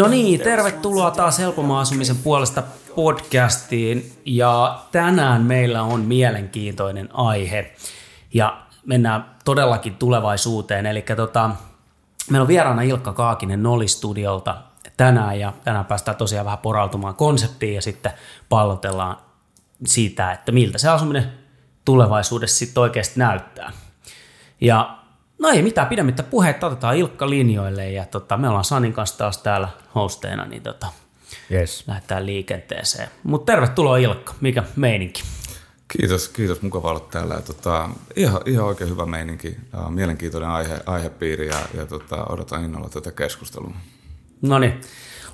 No niin, tervetuloa taas Helpomaan asumisen puolesta podcastiin. Ja tänään meillä on mielenkiintoinen aihe. Ja mennään todellakin tulevaisuuteen. Eli tota, meillä on vieraana Ilkka Kaakinen Noli-studiolta tänään. Ja tänään päästään tosiaan vähän porautumaan konseptiin ja sitten pallotellaan siitä, että miltä se asuminen tulevaisuudessa sitten oikeasti näyttää. Ja No ei mitään pidemmittä puheita, otetaan Ilkka linjoille ja tota, me ollaan Sanin kanssa taas täällä hosteina, niin tota, yes. lähdetään liikenteeseen. Mutta tervetuloa Ilkka, mikä meininki? Kiitos, kiitos. Mukava olla täällä. Ja, tota, ihan, ihan oikein hyvä meininki. Mielenkiintoinen aihe, aihepiiri ja, ja tota, odotan innolla tätä keskustelua. No niin,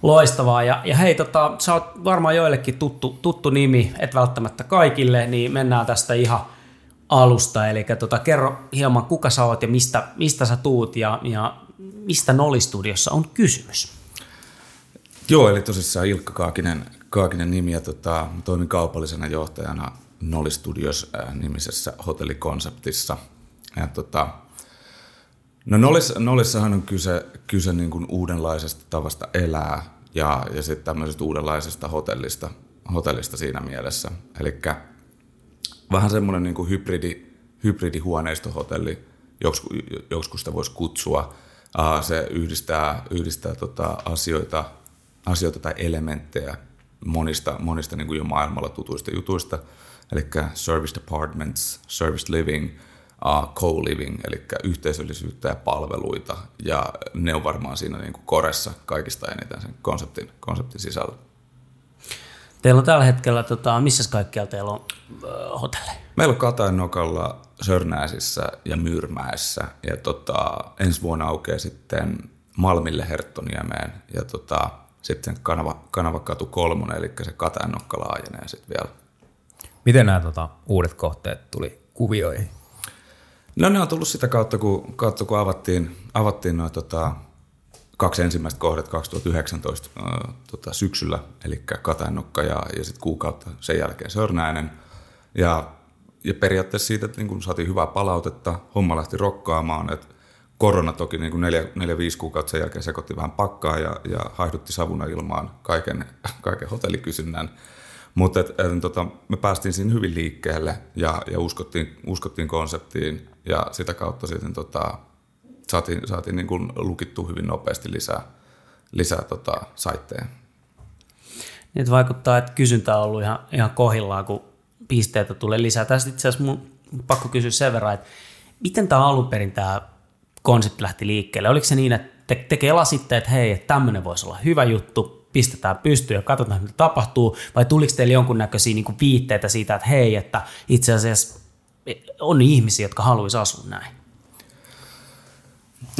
loistavaa. Ja, ja hei, tota, sä oot varmaan joillekin tuttu, tuttu nimi, et välttämättä kaikille, niin mennään tästä ihan – alusta. Eli tota, kerro hieman, kuka sä oot ja mistä, mistä sä tuut ja, ja mistä Noli-studiossa on kysymys? Joo, eli tosissaan Ilkka Kaakinen, Kaakinen nimi ja tota, toimin kaupallisena johtajana Noli Studios äh, hotellikonseptissa. Ja tota, no Nolis, Nolissahan on kyse, kyse niin kuin uudenlaisesta tavasta elää ja, ja sitten tämmöisestä uudenlaisesta hotellista, hotellista siinä mielessä. Eli vähän semmoinen niin kuin hybridi, hybridihuoneistohotelli, joskus sitä voisi kutsua. Se yhdistää, yhdistää tota asioita, asioita tai elementtejä monista, monista niin kuin jo maailmalla tutuista jutuista, eli service apartments, service living, uh, co-living, eli yhteisöllisyyttä ja palveluita, ja ne on varmaan siinä niin kuin koressa kaikista eniten sen konseptin, konseptin sisällä. Teillä on tällä hetkellä, tota, missä kaikkialla teillä on äh, hotelleja? Meillä on Katainokalla, Sörnäisissä ja Myyrmäessä. Ja tota, ensi vuonna aukeaa sitten Malmille Herttoniemeen ja tota, sitten kanava, Kanavakatu kolmonen, eli se Katainokka laajenee sitten vielä. Miten nämä tota, uudet kohteet tuli kuvioihin? No ne on tullut sitä kautta, kun, kautta, kun avattiin, avattiin noin tota, kaksi ensimmäistä kohdet 2019 äh, tota, syksyllä, eli Katainokka ja, ja sitten kuukautta sen jälkeen Sörnäinen. Ja, ja periaatteessa siitä, että niin kun saatiin hyvää palautetta, homma lähti rokkaamaan, että korona toki niin neljä, neljä, viisi kuukautta sen jälkeen sekoitti vähän pakkaa ja, ja haihdutti savuna ilmaan kaiken, kaiken hotellikysynnän. Mutta tota, me päästiin siinä hyvin liikkeelle ja, ja uskottiin, uskottiin konseptiin ja sitä kautta sitten tota, saatiin, saatiin niin kuin lukittu hyvin nopeasti lisää, lisää tota, saitteja. Nyt vaikuttaa, että kysyntä on ollut ihan, ihan kohillaan, kun pisteitä tulee lisää. Tästä itse asiassa mun pakko kysyä sen verran, että miten tämä alun perin tämä konsepti lähti liikkeelle? Oliko se niin, että te, te kelasitte, että hei, että tämmöinen voisi olla hyvä juttu, pistetään pystyyn ja katsotaan, mitä tapahtuu, vai tuliko teille jonkunnäköisiä niin kuin viitteitä siitä, että hei, että itse asiassa on ihmisiä, jotka haluaisivat asua näin?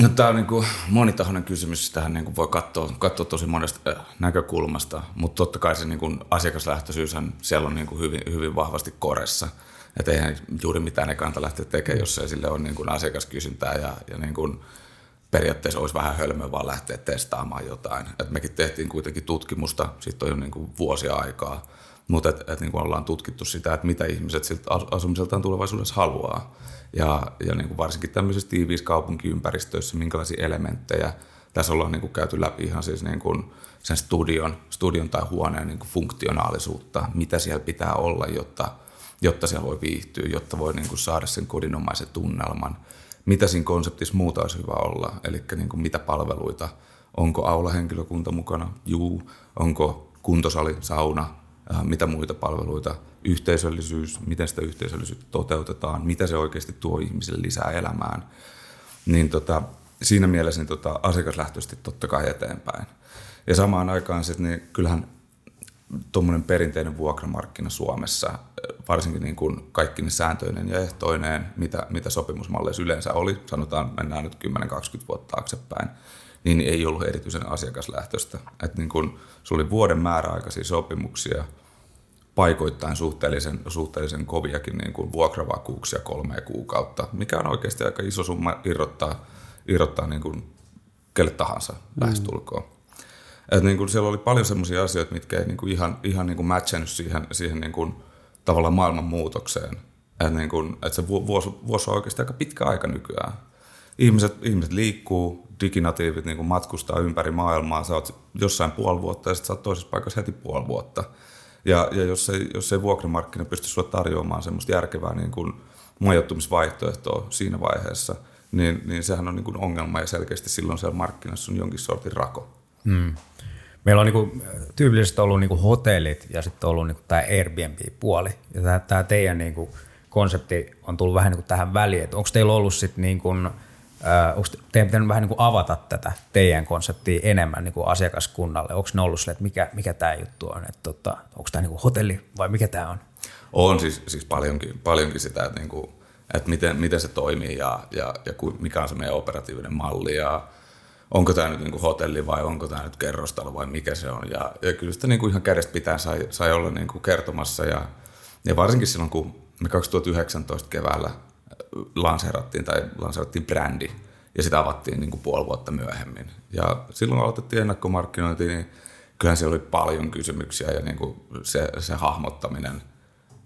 No, tämä on niin kuin monitahoinen kysymys. Tähän niin kuin voi katsoa, katsoa tosi monesta äh, näkökulmasta, mutta totta kai se niin kuin asiakaslähtöisyys siellä on niin kuin hyvin, hyvin vahvasti koressa. Että eihän juuri mitään ne kannata lähteä tekemään, jos ei sille ole niin kuin asiakaskysyntää ja, ja niin kuin periaatteessa olisi vähän hölmö vaan lähteä testaamaan jotain. Et mekin tehtiin kuitenkin tutkimusta, siitä on jo niin kuin vuosia aikaa, mutta et, et niin kuin ollaan tutkittu sitä, että mitä ihmiset asumiseltaan tulevaisuudessa haluaa. Ja, ja niin kuin varsinkin tämmöisissä tiiviissä kaupunkiympäristöissä, minkälaisia elementtejä. Tässä ollaan niin kuin käyty läpi ihan siis niin kuin sen studion, studion tai huoneen niin kuin funktionaalisuutta, mitä siellä pitää olla, jotta, jotta siellä voi viihtyä, jotta voi niin kuin saada sen kodinomaisen tunnelman. Mitä siinä konseptissa muuta olisi hyvä olla, eli niin kuin mitä palveluita, onko aula-henkilökunta mukana, juu, onko kuntosali, sauna, mitä muita palveluita, yhteisöllisyys, miten sitä yhteisöllisyyttä toteutetaan, mitä se oikeasti tuo ihmisille lisää elämään. Niin tota, siinä mielessä niin tota, asiakaslähtöisesti totta kai eteenpäin. Ja samaan aikaan sitten niin kyllähän tuommoinen perinteinen vuokramarkkina Suomessa, varsinkin niin kuin kaikki ne sääntöinen ja ehtoineen, mitä, mitä sopimusmalleissa yleensä oli, sanotaan mennään nyt 10-20 vuotta taaksepäin, niin ei ollut erityisen asiakaslähtöistä. Että niin kun, se oli vuoden määräaikaisia sopimuksia, paikoittain suhteellisen, suhteellisen koviakin niin kuin vuokravakuuksia kolme kuukautta, mikä on oikeasti aika iso summa irrottaa, irrottaa niin kuin kelle tahansa mm. lähestulkoon. Et niin kuin siellä oli paljon sellaisia asioita, mitkä ei niin kuin ihan, ihan niin kuin matchannut siihen, siihen niin kuin tavallaan maailman muutokseen. Että, niin kuin, että se vuosi, vuosi on oikeasti aika pitkä aika nykyään. Ihmiset, ihmiset liikkuu, diginatiivit niin kuin matkustaa ympäri maailmaa, sä oot jossain puoli vuotta ja sitten sä oot toisessa paikassa heti puoli vuotta. Ja, ja jos, ei, jos ei vuokramarkkina pysty sulle tarjoamaan semmoista järkevää niin kuin majoittumisvaihtoehtoa siinä vaiheessa, niin, niin sehän on niin kuin ongelma ja selkeästi silloin siellä markkinassa on jonkin sortin rako. Hmm. Meillä on niin tyypillisesti ollut niin hotellit ja sitten ollut niin tämä Airbnb-puoli. Ja tämä, teidän niin kuin konsepti on tullut vähän niin kuin tähän väliin. onko teillä ollut sitten niin kuin, äh, onko teidän pitänyt vähän niin kuin avata tätä teidän konseptia enemmän niin kuin asiakaskunnalle? Onko ne ollut sille, että mikä, mikä tämä juttu on? Että tota, onko tämä niin kuin hotelli vai mikä tämä on? On siis, siis paljonkin, paljonkin sitä, että, niin kuin, että miten, miten se toimii ja, ja, ja mikä on se meidän operatiivinen malli ja onko tämä nyt niin hotelli vai onko tämä nyt kerrostalo vai mikä se on. Ja, ja kyllä sitä niin kuin ihan kädestä pitää sai, sai olla niin kuin kertomassa ja, ja varsinkin silloin, kun me 2019 keväällä lanseerattiin tai lanseerattiin brändi ja sitä avattiin niin kuin puoli vuotta myöhemmin. Ja silloin aloitettiin ennakkomarkkinointi, niin kyllähän siellä oli paljon kysymyksiä ja niin kuin se, se hahmottaminen –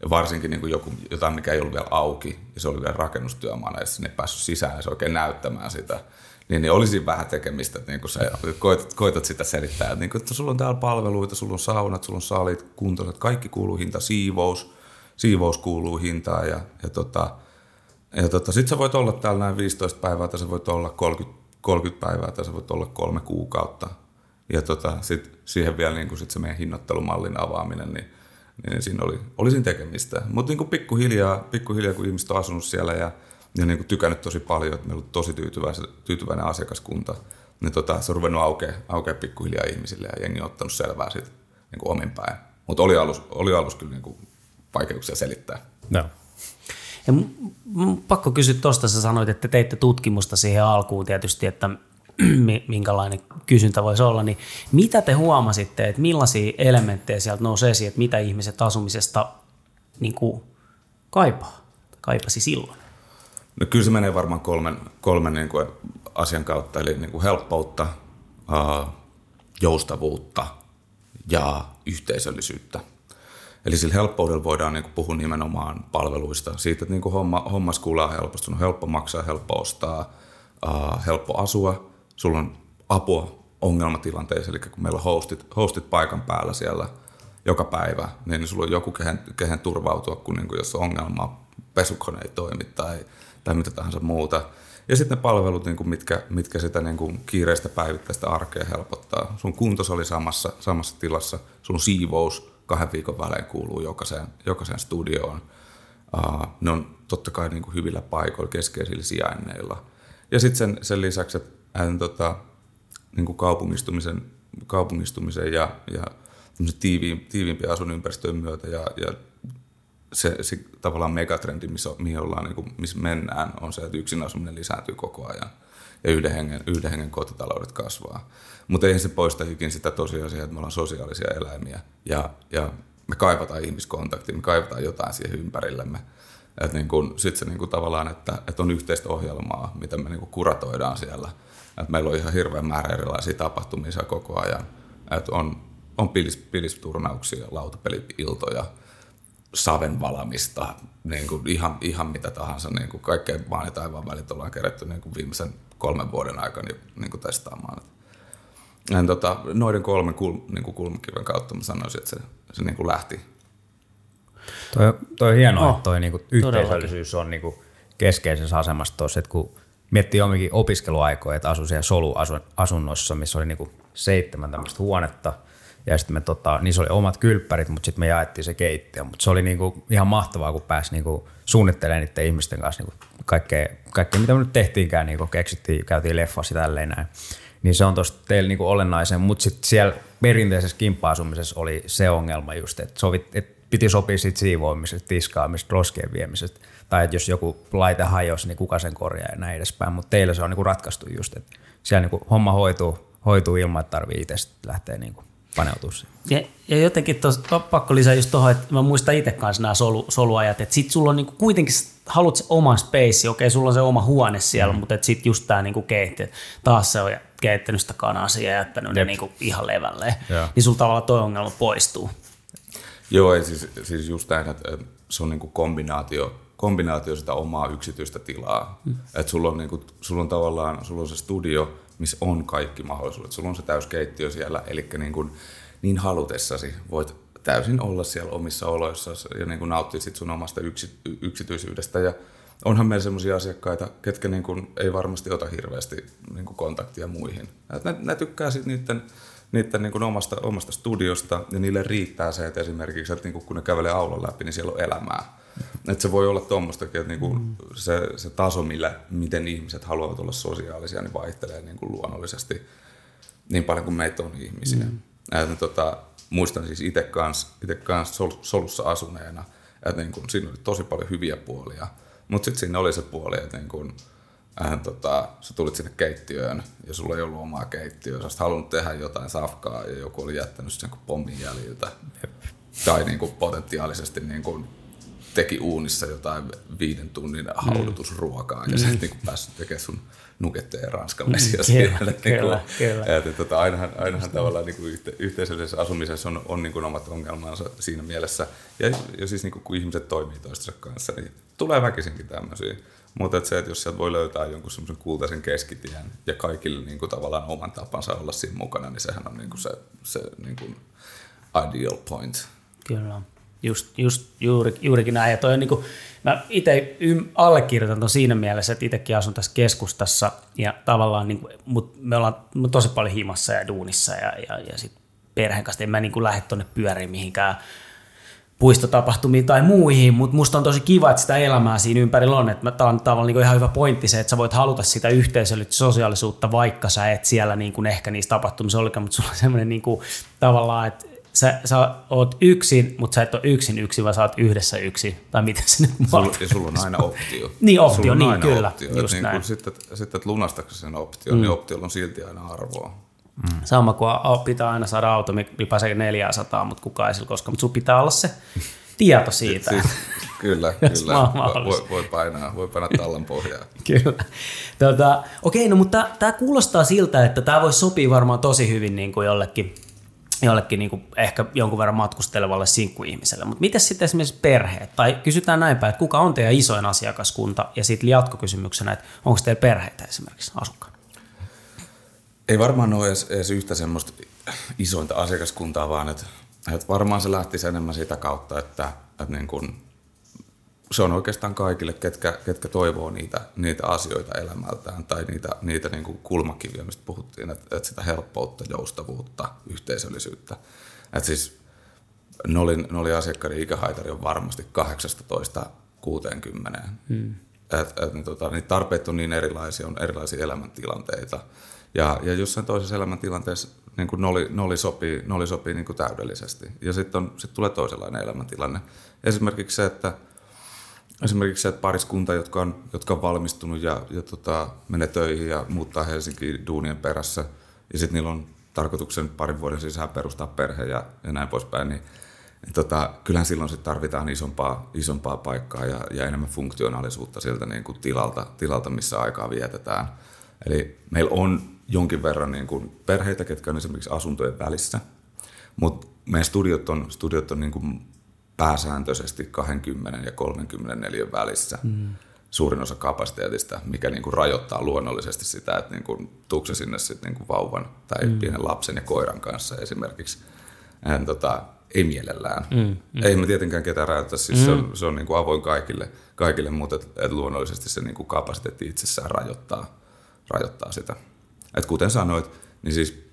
ja varsinkin niin kuin joku, jotain, mikä ei ollut vielä auki, ja se oli vielä rakennustyömaana, ja sinne päässyt sisään, ja se oikein näyttämään sitä niin, niin olisi vähän tekemistä, että niin sä koetat, koetat sitä selittää, että, niin kuin, että sulla on täällä palveluita, sulla on saunat, sulla on salit, kuntoiset, kaikki kuuluu hinta, siivous, siivous kuuluu hintaan ja, ja, tota, ja tota, sitten sä voit olla täällä näin 15 päivää tai sä voit olla 30, 30 päivää tai sä voit olla kolme kuukautta. Ja tota, sit siihen vielä niin sit se meidän hinnoittelumallin avaaminen, niin, niin siinä oli, oli siinä tekemistä. Mutta niin pikkuhiljaa, pikkuhiljaa, kun ihmiset on asunut siellä ja ja niin tykännyt tosi paljon, että meillä on tosi tyytyväinen, tyytyväinen asiakaskunta. Niin tota, se on ruvennut aukea, aukea pikkuhiljaa ihmisille ja jengi on ottanut selvää siitä niin omin päin. Mutta oli alus, oli alus kyllä niin kuin vaikeuksia selittää. No. Ja pakko kysyä tuosta, sä sanoit, että teitte tutkimusta siihen alkuun tietysti, että minkälainen kysyntä voisi olla, niin mitä te huomasitte, että millaisia elementtejä sieltä nousi esiin, että mitä ihmiset asumisesta niin kuin kaipaa, kaipasi silloin? No kyllä se menee varmaan kolmen, kolmen niin kuin asian kautta, eli niin kuin helppoutta, joustavuutta ja yhteisöllisyyttä. Eli sillä helppoudella voidaan niin kuin puhua nimenomaan palveluista, siitä, että niin kuin homma, homma skuulaa helposti, on helppo maksaa, helppo ostaa, helppo asua, sulla on apua ongelmatilanteissa, eli kun meillä on hostit, hostit paikan päällä siellä joka päivä, niin sulla on joku, kehen, kehen turvautua, kun niin kuin jos on ongelma, pesukone ei toimi tai tai mitä tahansa muuta. Ja sitten ne palvelut, niin kuin mitkä, mitkä sitä niin kuin kiireistä päivittäistä arkea helpottaa. Sun kuntos oli samassa, samassa tilassa, sun siivous kahden viikon välein kuuluu jokaiseen, jokaiseen studioon. Uh, ne on totta kai niin kuin hyvillä paikoilla, keskeisillä sijainneilla. Ja sitten sen, sen lisäksi, että ään, tota, niin kuin kaupungistumisen, kaupungistumisen ja, ja tiiviin, tiiviimpien asuinympäristöjen myötä ja, ja se, se tavallaan megatrendi, missä, mihin ollaan, niin kuin, missä mennään, on se, että yksin asuminen lisääntyy koko ajan ja yhden hengen, yhden hengen kotitaloudet kasvaa. Mutta eihän se poista ikin sitä tosiasiaa, että me ollaan sosiaalisia eläimiä ja, ja me kaivataan ihmiskontaktia, me kaivataan jotain siihen ympärillemme. Että niin kun, sit se niin kun tavallaan, että, että on yhteistä ohjelmaa, mitä me niin kuratoidaan siellä. Että meillä on ihan hirveän määrä erilaisia tapahtumisia koko ajan. Että on, on pilis, pilisturnauksia, lautapeli-iltoja, niin kuin ihan, ihan mitä tahansa, niin kuin kaikkea maan ja taivaan välit ollaan kerätty niin kuin viimeisen kolmen vuoden aikana niin kuin testaamaan. Ja, tota, noiden kolmen kul, niin kuin kulmakiven kautta mä sanoisin, että se, se niin kuin lähti. Toi, toi on hienoa, oh, että toi niin kuin yhteisöllisyys on niin kuin keskeisessä asemassa tuossa, että kun miettii omikin opiskeluaikoja, että asui siellä soluasunnossa, missä oli niin kuin seitsemän tämmöistä huonetta – ja sitten me tota, niissä oli omat kylppärit, mutta sitten me jaettiin se keittiö. Mutta se oli niinku ihan mahtavaa, kun pääsi niinku suunnittelemaan niiden ihmisten kanssa niinku kaikkea, kaikkea, mitä me nyt tehtiinkään, niinku keksittiin, käytiin leffassa tälleen näin. Niin se on tuossa teillä niinku olennaisen, mutta sitten siellä perinteisessä kimppa-asumisessa oli se ongelma just, että sovit, et piti sopia siitä siivoamisesta, tiskaamisesta, roskien viemisestä. Tai että jos joku laite hajosi, niin kuka sen korjaa ja näin edespäin. Mutta teillä se on niinku ratkaistu just, että siellä niinku homma hoituu, hoituu ilman, että tarvii itse lähteä niinku paneutua siihen. Ja, ja jotenkin tos, pakko lisää just tuohon, että mä muistan itse kanssa nämä solu, soluajat, että sit sulla on niinku kuitenkin, haluat se oman space, okei sulla on se oma huone siellä, mm. mutta sitten just tämä niinku keitti, taas se on keittänyt sitä kanaa ja jättänyt ne niinku ihan levälleen, ja. niin sulla tavallaan toi ongelma poistuu. Joo, ei, siis, siis just näin, että, se on niin kuin kombinaatio, kombinaatio sitä omaa yksityistä tilaa. Mm. Että sulla on, niin kuin, sulla on tavallaan sulla on se studio, missä on kaikki mahdollisuudet. Sulla on se täyskeittiö siellä, eli niin, kuin, niin halutessasi voit täysin olla siellä omissa oloissa ja niin kuin nauttia sit sun omasta yksi, yksityisyydestä. Ja onhan meillä sellaisia asiakkaita, ketkä niin kuin ei varmasti ota hirveästi niin kuin kontaktia muihin. ne, ne tykkää sitten niiden, niiden niin kuin omasta, omasta studiosta ja niille riittää se, että esimerkiksi että niin kuin kun ne kävelee aulon läpi, niin siellä on elämää. Että se voi olla tuommoistakin, että niinku mm. se, se taso, millä, miten ihmiset haluavat olla sosiaalisia, niin vaihtelee niinku luonnollisesti niin paljon kuin meitä on ihmisiä. Mm. Et, tota, muistan siis itse kanssa kans sol, solussa asuneena, että niin kuin, siinä oli tosi paljon hyviä puolia, mutta sitten siinä oli se puoli, että niin kuin, äh, tota, sä tulit sinne keittiöön ja sulla ei ollut omaa keittiöä, sä olisit halunnut tehdä jotain safkaa ja joku oli jättänyt sen pommin jäljiltä. Tai niin kuin, potentiaalisesti niin kuin, teki uunissa jotain viiden tunnin haudutusruokaa mm. ja sitten niin päässyt tekemään sun nuketteen ranskalaisia mm, siellä. Kyllä, niin kyllä, kyllä. Että, tota, ainahan, ainahan tavallaan niin kuin yhte, yhteisöllisessä asumisessa on, on niin kuin omat ongelmansa siinä mielessä. Ja, ja siis niin kuin, kun ihmiset toimii toistensa kanssa, niin tulee väkisinkin tämmöisiä. Mutta et se, että jos sieltä voi löytää jonkun semmoisen kultaisen keskitien ja kaikille niin kuin, tavallaan oman tapansa olla siinä mukana, niin sehän on niin kuin se, se niin kuin ideal point. Kyllä. Just, just juuri, juurikin näin. Ja toi on niin kuin, mä itse allekirjoitan ton siinä mielessä, että itsekin asun tässä keskustassa ja tavallaan, niin kuin, mut me ollaan tosi paljon himassa ja duunissa ja, ja, ja sit perheen kanssa en mä niin lähde tuonne pyöriin mihinkään puistotapahtumiin tai muihin, mutta musta on tosi kiva, että sitä elämää siinä ympärillä on. Tämä on tavallaan niin ihan hyvä pointti se, että sä voit haluta sitä yhteisöllistä sosiaalisuutta, vaikka sä et siellä niin kuin ehkä niissä tapahtumissa olekaan, mutta sulla on semmoinen niin tavallaan, että sä, sä oot yksin, mutta sä et ole yksin yksin, vaan sä oot yhdessä yksi. Tai miten se nyt sulla, Ja sulla on aina optio. niin, optio, niin kyllä. Optio. Just niin näin. sitten, sitten että lunastatko sen option, mm. niin optiolla on silti aina arvoa. Mm. Sama kuin pitää aina saada auto, millä pääsee 400, mutta kukaan ei sillä koskaan. Mutta sun pitää olla se tieto siitä. Siis, kyllä, kyllä. Voi, voi, painaa, voi painaa tallan pohjaa. kyllä. Tota, okei, no mutta tämä kuulostaa siltä, että tämä voisi sopia varmaan tosi hyvin niin kuin jollekin – jollekin niin kuin ehkä jonkun verran matkustelevalle sinkkuihmiselle. Mutta miten sitten esimerkiksi perheet? Tai kysytään näin päin, että kuka on teidän isoin asiakaskunta? Ja sitten jatkokysymyksenä, että onko teillä perheitä esimerkiksi asukkaana? Ei varmaan ole edes, edes yhtä semmoista isointa asiakaskuntaa, vaan että, että varmaan se lähtisi enemmän sitä kautta, että, että niin kuin se on oikeastaan kaikille, ketkä, ketkä toivoo niitä, niitä asioita elämältään tai niitä, niitä niin kuin kulmakiviä, mistä puhuttiin, että, että sitä helppoutta, joustavuutta, yhteisöllisyyttä. Että siis Nolin, Nolin asiakkaiden ikähaitari on varmasti 18 60. Hmm. Et, et, niin, tota, niin tarpeet on niin erilaisia, on erilaisia elämäntilanteita. Ja, ja jossain toisessa elämäntilanteessa niin kuin noli, noli sopii, noli sopii niin kuin täydellisesti. Ja sitten sit tulee toisenlainen elämäntilanne. Esimerkiksi se, että Esimerkiksi se, että pariskunta, jotka on, jotka on valmistunut ja, ja tota, menee töihin ja muuttaa Helsinkiin duunien perässä, ja sitten niillä on tarkoituksen parin vuoden sisään perustaa perhe ja, ja näin poispäin, niin, niin tota, kyllähän silloin sit tarvitaan isompaa, isompaa paikkaa ja, ja enemmän funktionaalisuutta sieltä niin kuin tilalta, tilalta, missä aikaa vietetään. Eli meillä on jonkin verran niin kuin perheitä, ketkä on esimerkiksi asuntojen välissä, mutta meidän studiot on, studiot on niin kuin pääsääntöisesti 20 ja 34 välissä mm. suurin osa kapasiteetista, mikä niin kuin rajoittaa luonnollisesti sitä, että niin kuin, tuukse sinne sit niin kuin vauvan tai mm. pienen lapsen ja koiran kanssa esimerkiksi. En, tota, ei mielellään. Mm, mm. Ei me tietenkään ketään rajoita, siis mm. se on, se on niin kuin avoin kaikille, kaikille mutta et, et luonnollisesti se niin kuin kapasiteetti itsessään rajoittaa, rajoittaa sitä. Et kuten sanoit, niin siis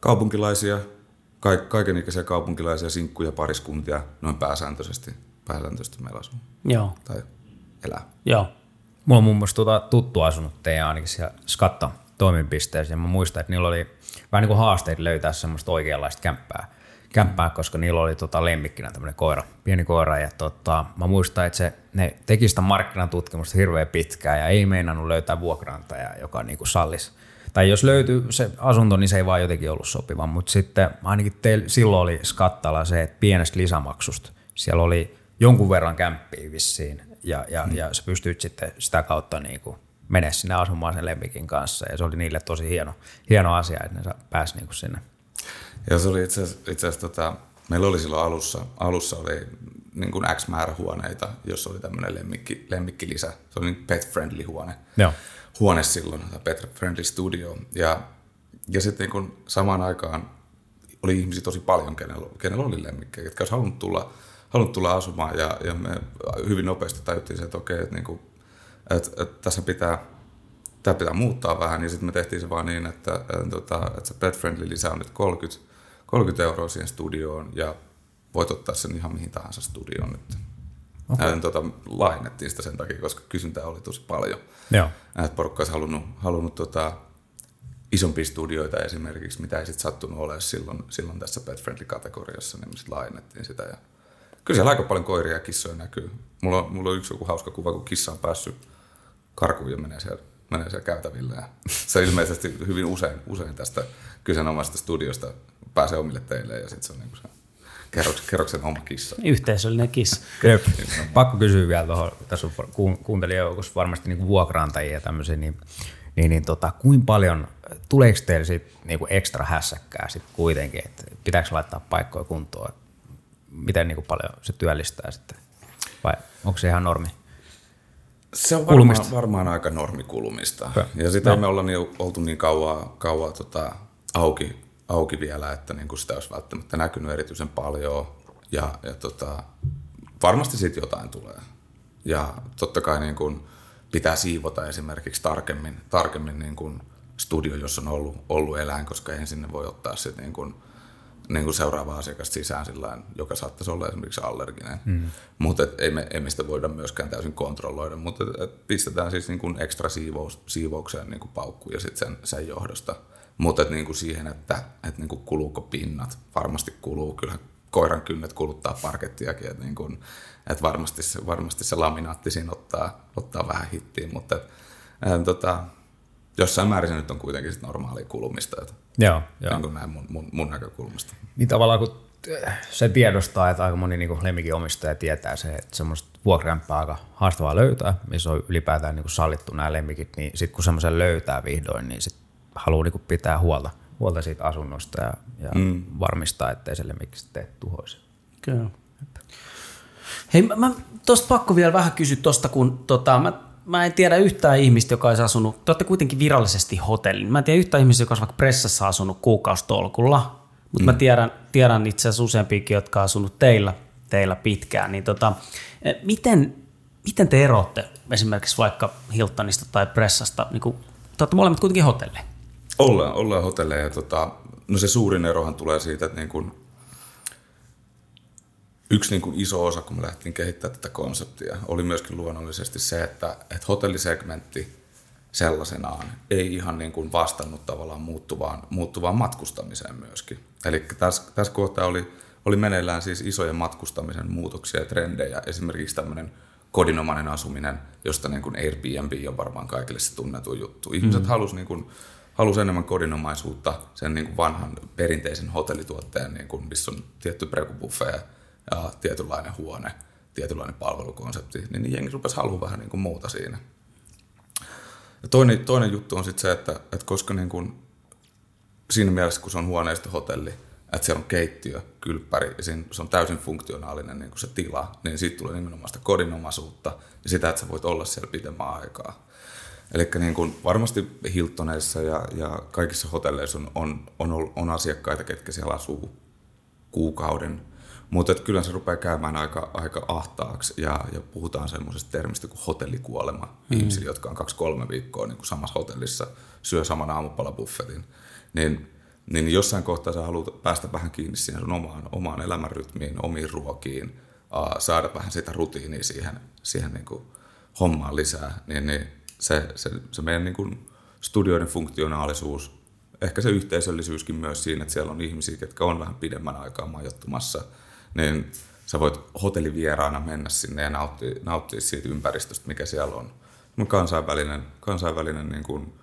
kaupunkilaisia kaikenikäisiä kaupunkilaisia sinkkuja, pariskuntia, noin pääsääntöisesti, pääsääntöisesti meillä asuu. Joo. Tai elää. Joo. Mulla on muun muassa tuota tuttu asunut teidän ainakin siellä Skatta toimipisteessä, ja mä muistan, että niillä oli vähän niin kuin haasteita löytää semmoista oikeanlaista kämppää, kämppää koska niillä oli tota lemmikkinä tämmöinen koira, pieni koira, ja tota, mä muistan, että se, ne teki sitä markkinatutkimusta hirveän pitkään, ja ei meinannut löytää vuokrantajaa, joka niin kuin sallisi tai jos löytyy se asunto, niin se ei vaan jotenkin ollut sopiva, mutta sitten ainakin teillä, silloin oli skattalla se, että pienestä lisämaksusta siellä oli jonkun verran kämppiä vissiin ja, ja, mm. ja sä pystyit sitten sitä kautta niin kuin mene sinne asumaan sen lemmikin kanssa ja se oli niille tosi hieno, hieno asia, että ne pääsi niin kuin sinne. Ja se oli itse asiassa, tota, meillä oli silloin alussa, alussa oli niin kuin X määrä huoneita, jos oli tämmöinen lemmikki, lemmikkilisä. Se oli niin pet-friendly huone. Joo. Huone silloin, tai pet-friendly studio. Ja, ja sitten niin samaan aikaan oli ihmisiä tosi paljon, kenellä, kenellä oli lemmikkejä, jotka olisi halunnut tulla, halunnut tulla asumaan. Ja, ja me hyvin nopeasti tajuttiin se, että okei, että, niin kuin, että, että tässä pitää, tämä pitää muuttaa vähän. Ja sitten me tehtiin se vaan niin, että, että, että, että se pet-friendly lisä on nyt 30, 30 euroa siihen studioon ja voit ottaa sen ihan mihin tahansa studioon nyt. Okay. Tota, lainettiin sitä sen takia, koska kysyntää oli tosi paljon. Joo. Et porukka olisi halunnut, halunnut tota, isompia studioita esimerkiksi, mitä ei sitten sattunut olemaan silloin, silloin tässä pet friendly kategoriassa, niin me sitten lainettiin sitä. Ja kyllä siellä aika paljon koiria ja kissoja näkyy. Mulla on, mulla on yksi joku hauska kuva, kun kissa on päässyt karkuun ja menee siellä, menee siellä käytävillä. Ja se ilmeisesti hyvin usein, usein tästä kyseenomaisesta studiosta pääsee omille teille ja sitten se on niin kuin se kerroksen, kerroksen oma kissa. Yhteisöllinen kissa. Pakko kysyä vielä tuohon, tässä on kuuntelijajoukossa varmasti niin vuokraantajia ja tämmöisiä, niin, niin, niin tota, kuinka paljon, tuleeko teille sit niinku ekstra hässäkkää sit kuitenkin, että pitääkö laittaa paikkoja kuntoon, miten niinku paljon se työllistää sitten, vai onko se ihan normi? Se on varmaan, varmaan aika normikulumista. Ja sitä no. me ollaan niin, oltu niin kauan, kauan tota, auki, auki vielä, että niin kuin sitä olisi välttämättä näkynyt erityisen paljon. Ja, ja tota, varmasti siitä jotain tulee. Ja totta kai niin kuin pitää siivota esimerkiksi tarkemmin, tarkemmin niin kuin studio, jossa on ollut, ollut eläin, koska eihän sinne voi ottaa sit niin kuin, niin kuin seuraava asiakas sisään sillain, joka saattaisi olla esimerkiksi allerginen. Mm. Mutta ei me, ei me sitä voida myöskään täysin kontrolloida, mutta et, et pistetään siis niin kuin ekstra siivous, siivoukseen niin kuin paukku ja sitten sen, sen johdosta – mutta niin kuin siihen, että, että niin kuin kuluuko pinnat, varmasti kuluu. Kyllä koiran kynnet kuluttaa parkettiakin, että, niin kuin, että varmasti, se, varmasti se laminaatti siinä ottaa, ottaa vähän hittiin, mutta tota, jossain määrin se nyt on kuitenkin sit normaalia kulumista, että, joo, joo. Niin kuin näin mun, mun, mun näkökulmasta. Niin tavallaan kun se tiedostaa, että aika moni niin lemmikin omistaja tietää se, että semmoista vuokrampaa aika haastavaa löytää, missä on ylipäätään niin kuin sallittu nämä lemmikit, niin sitten kun semmoisen löytää vihdoin, niin sit haluaa niin pitää huolta, huolta siitä asunnosta ja, ja mm. varmistaa, ettei se lemmikki tee tuhoisia. Kyllä. Hei, mä, mä tuosta pakko vielä vähän kysyä tuosta, kun tota, mä, mä en tiedä yhtään ihmistä, joka olisi asunut, te olette kuitenkin virallisesti hotellin, mä en tiedä yhtään ihmistä, joka olisi vaikka pressassa asunut kuukaustolkulla, mutta mm. mä tiedän, tiedän itse asiassa useampiakin, jotka on asunut teillä, teillä pitkään, niin tota, e, miten, miten te erotte esimerkiksi vaikka Hiltonista tai pressasta, niin kuin, te olette molemmat kuitenkin hotelleja? Ollaan, ollaan hotelleja. Tota, no se suurin erohan tulee siitä, että niin kun, yksi niin kun iso osa, kun me lähdettiin kehittämään tätä konseptia, oli myöskin luonnollisesti se, että, että hotellisegmentti sellaisenaan ei ihan niin kuin vastannut tavallaan muuttuvaan, muuttuvaan matkustamiseen myöskin. Eli tässä, tässä kohtaa oli, oli meneillään siis isoja matkustamisen muutoksia ja trendejä, esimerkiksi tämmöinen kodinomainen asuminen, josta niin kuin Airbnb on varmaan kaikille se tunnettu juttu. Ihmiset mm. halusivat niin kuin halusi enemmän kodinomaisuutta sen niin kuin vanhan perinteisen hotellituotteen, niin kuin, missä on tietty prekubuffet ja tietynlainen huone, tietynlainen palvelukonsepti, niin jengi rupesi haluaa vähän niin kuin muuta siinä. Ja toinen, toinen juttu on sitten se, että, että koska niin kuin, siinä mielessä, kun se on huoneisto hotelli, että siellä on keittiö, kylppäri ja se on täysin funktionaalinen niin kuin se tila, niin siitä tulee nimenomaan sitä kodinomaisuutta ja sitä, että sä voit olla siellä pitemmän aikaa. Eli niin kuin varmasti Hiltoneissa ja, ja kaikissa hotelleissa on, on, on, on asiakkaita, ketkä siellä asuu kuukauden. Mutta kyllä se rupeaa käymään aika, aika ahtaaksi ja, ja puhutaan semmoisesta termistä kuin hotellikuolema. Mm. Ihmisillä, jotka on kaksi-kolme viikkoa niin kuin samassa hotellissa, syö saman aamupalabuffetin. Niin, niin jossain kohtaa sä haluat päästä vähän kiinni siihen sun omaan, omaan elämänrytmiin, omiin ruokiin, saada vähän sitä rutiinia siihen, siihen niin kuin hommaan lisää. Niin, niin se, se, se meidän niin kuin studioiden funktionaalisuus, ehkä se yhteisöllisyyskin myös siinä, että siellä on ihmisiä, jotka on vähän pidemmän aikaa majoittumassa, niin sä voit hotellivieraana mennä sinne ja nauttia, nauttia siitä ympäristöstä, mikä siellä on. Kansainvälinen, kansainvälinen niin kuin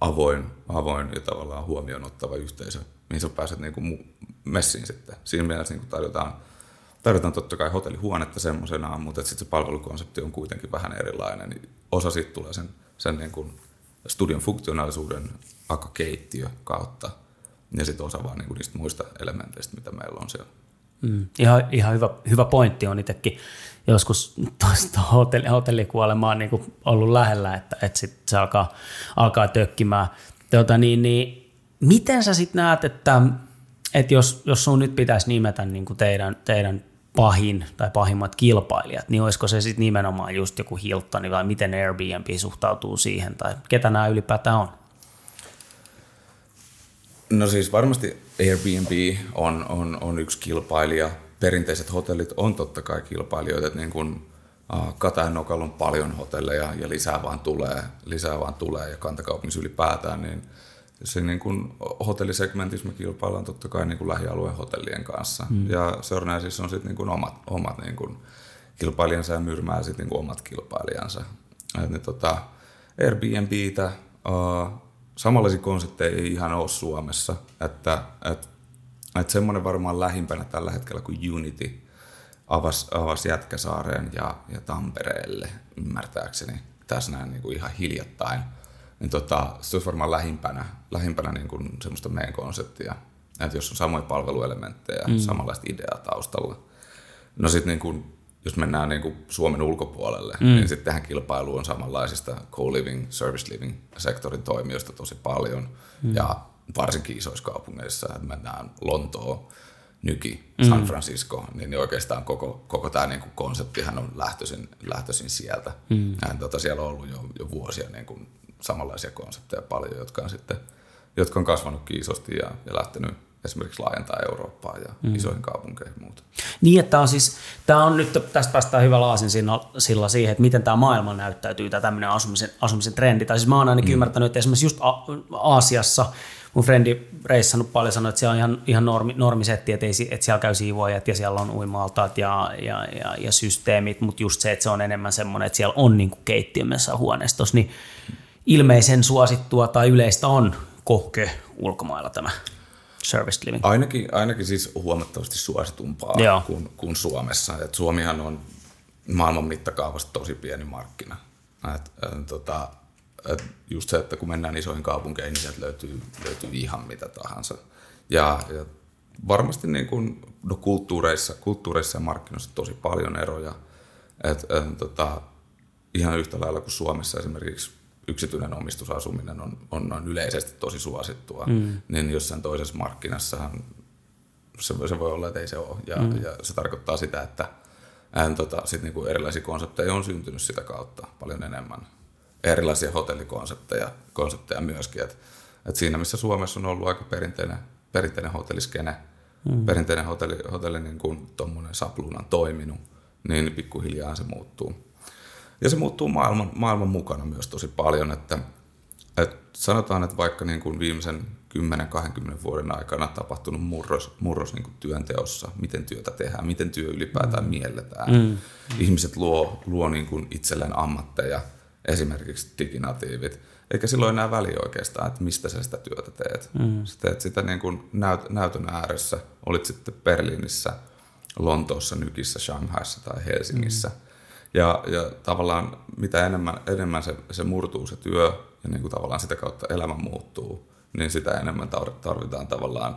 avoin, avoin ja tavallaan huomioon ottava yhteisö, mihin sä pääset niin kuin messiin sitten. Siinä mielessä niin kuin tarjotaan, tarjotaan totta kai hotellihuonetta semmoisenaan, mutta sitten se palvelukonsepti on kuitenkin vähän erilainen. Osa siitä tulee sen sen niin kuin studion funktionaalisuuden keittiö kautta ja sitten osa vaan niin kuin niistä muista elementeistä, mitä meillä on siellä. Mm. Ihan, ihan hyvä, hyvä pointti on itsekin joskus tuosta hotelli, hotellikuolemaa niin kuin ollut lähellä, että, että sit se alkaa, alkaa tökkimään. Tuota, niin, niin, miten sä sitten näet, että, että jos, jos sun nyt pitäisi nimetä niin kuin teidän, teidän pahin tai pahimmat kilpailijat, niin olisiko se sitten nimenomaan just joku Hilton vai miten Airbnb suhtautuu siihen tai ketä nämä ylipäätään on? No siis varmasti Airbnb on, on, on yksi kilpailija. Perinteiset hotellit on totta kai kilpailijoita, että niin kuin Katajanokalla on paljon hotelleja ja lisää vaan tulee, lisää vaan tulee ja kantakaupungissa ylipäätään, niin se niin kuin hotellisegmentissä me kilpaillaan totta kai niin kuin lähialueen hotellien kanssa. Mm. Ja Sörnäisissä on sitten niin kuin omat, omat niin kuin kilpailijansa ja Myrmää sitten niin kuin omat kilpailijansa. Et niin tota, Airbnbtä, uh, samanlaisia konsepteja ei ihan ole Suomessa. Että, et, et semmoinen varmaan lähimpänä tällä hetkellä kuin Unity avasi, avasi Jätkäsaareen ja, ja Tampereelle ymmärtääkseni tässä näin niin kuin ihan hiljattain. Niin tota, se olisi varmaan lähimpänä, lähimpänä niin kuin semmoista meidän konseptia. Että jos on samoja palveluelementtejä, mm. samanlaista ideaa taustalla. No sitten niin kuin jos mennään niin kuin Suomen ulkopuolelle, mm. niin sitten tähän kilpailuun on samanlaisista co-living, service living sektorin toimijoista tosi paljon. Mm. Ja varsinkin isoissa kaupungeissa, että mennään Lontoon, Nyki, San mm. Francisco, niin, niin oikeastaan koko, koko tämä niin kuin konseptihan on lähtöisin, lähtöisin sieltä. Mm. Ja, tota, siellä on ollut jo, jo vuosia niin kuin samanlaisia konsepteja paljon, jotka on, sitten, jotka on kasvanut isosti ja, ja lähtenyt esimerkiksi laajentaa Eurooppaa ja mm. isoihin kaupunkeihin ja muuta. Niin, että tämä on siis, tämä on nyt, tästä päästään hyvä laasin sillä siihen, että miten tämä maailma näyttäytyy, tämä tämmöinen asumisen, asumisen trendi. Tai siis mä oon ainakin mm. ymmärtänyt, että esimerkiksi just Aasiassa, mun frendi reissannut paljon sanoi, että siellä on ihan, ihan normi, normisetti, että, ei, että siellä käy siivoajat ja siellä on uimaltaat ja, ja, ja, ja systeemit, mutta just se, että se on enemmän semmoinen, että siellä on niin keittiömessä huoneistossa, niin ilmeisen suosittua tai yleistä on kohke ulkomailla tämä service living? Ainakin, ainakin siis huomattavasti suositumpaa kuin, kuin Suomessa. Et Suomihan on maailman mittakaavasta tosi pieni markkina. Et, et, tota, et just se, että kun mennään isoihin kaupunkeihin, niin sieltä löytyy, löytyy ihan mitä tahansa. Ja, ja varmasti niin kuin, no kulttuureissa, kulttuureissa ja markkinoissa tosi paljon eroja. Et, et, tota, ihan yhtä lailla kuin Suomessa esimerkiksi yksityinen omistusasuminen on, on, on yleisesti tosi suosittua, mm. niin jossain toisessa markkinassahan se, se voi olla, että ei se ole. Ja, mm. ja se tarkoittaa sitä, että ään, tota, sit niinku erilaisia konsepteja on syntynyt sitä kautta paljon enemmän. Erilaisia hotellikonsepteja konsepteja myöskin. Et, et siinä, missä Suomessa on ollut aika perinteinen, perinteinen hotelliskene, mm. perinteinen hotelli, hotelli niin kuin sapluunan toiminut, niin pikkuhiljaa se muuttuu ja se muuttuu maailman, maailman mukana myös tosi paljon, että, että sanotaan, että vaikka niin kuin viimeisen 10-20 vuoden aikana tapahtunut murros, murros niin kuin työnteossa, miten työtä tehdään, miten työ ylipäätään mm. mielletään. Mm. Ihmiset luo, luo niin kuin itselleen ammatteja, esimerkiksi diginatiivit, eikä silloin enää väliä oikeastaan, että mistä sä sitä työtä teet. Mm. Sä teet sitä niin kuin näyt, näytön ääressä, olit sitten Berliinissä, Lontoossa, Nykissä, Shanghaissa tai Helsingissä. Mm ja, ja tavallaan mitä enemmän, enemmän se, se murtuu se työ ja niin kuin tavallaan sitä kautta elämä muuttuu, niin sitä enemmän tarvitaan tavallaan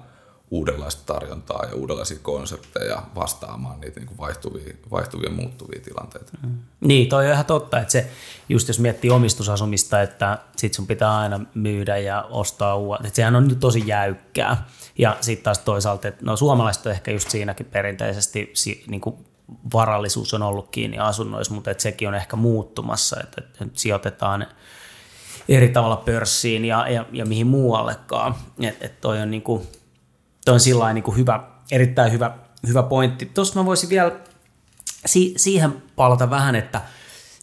uudenlaista tarjontaa ja uudenlaisia konsepteja vastaamaan niitä niin kuin vaihtuvia, vaihtuvia muuttuvia tilanteita. Mm. Niin, toi on ihan totta, että se, just jos miettii omistusasumista, että sit sun pitää aina myydä ja ostaa uudet, että sehän on nyt tosi jäykkää. Ja sitten taas toisaalta, että no suomalaiset on ehkä just siinäkin perinteisesti niin kuin varallisuus on ollut kiinni asunnoissa, mutta että sekin on ehkä muuttumassa, että, nyt sijoitetaan eri tavalla pörssiin ja, ja, ja mihin muuallekaan. Että et toi on, niinku, toi on sillä niinku hyvä, erittäin hyvä, hyvä pointti. Tuosta mä voisin vielä si, siihen palata vähän, että,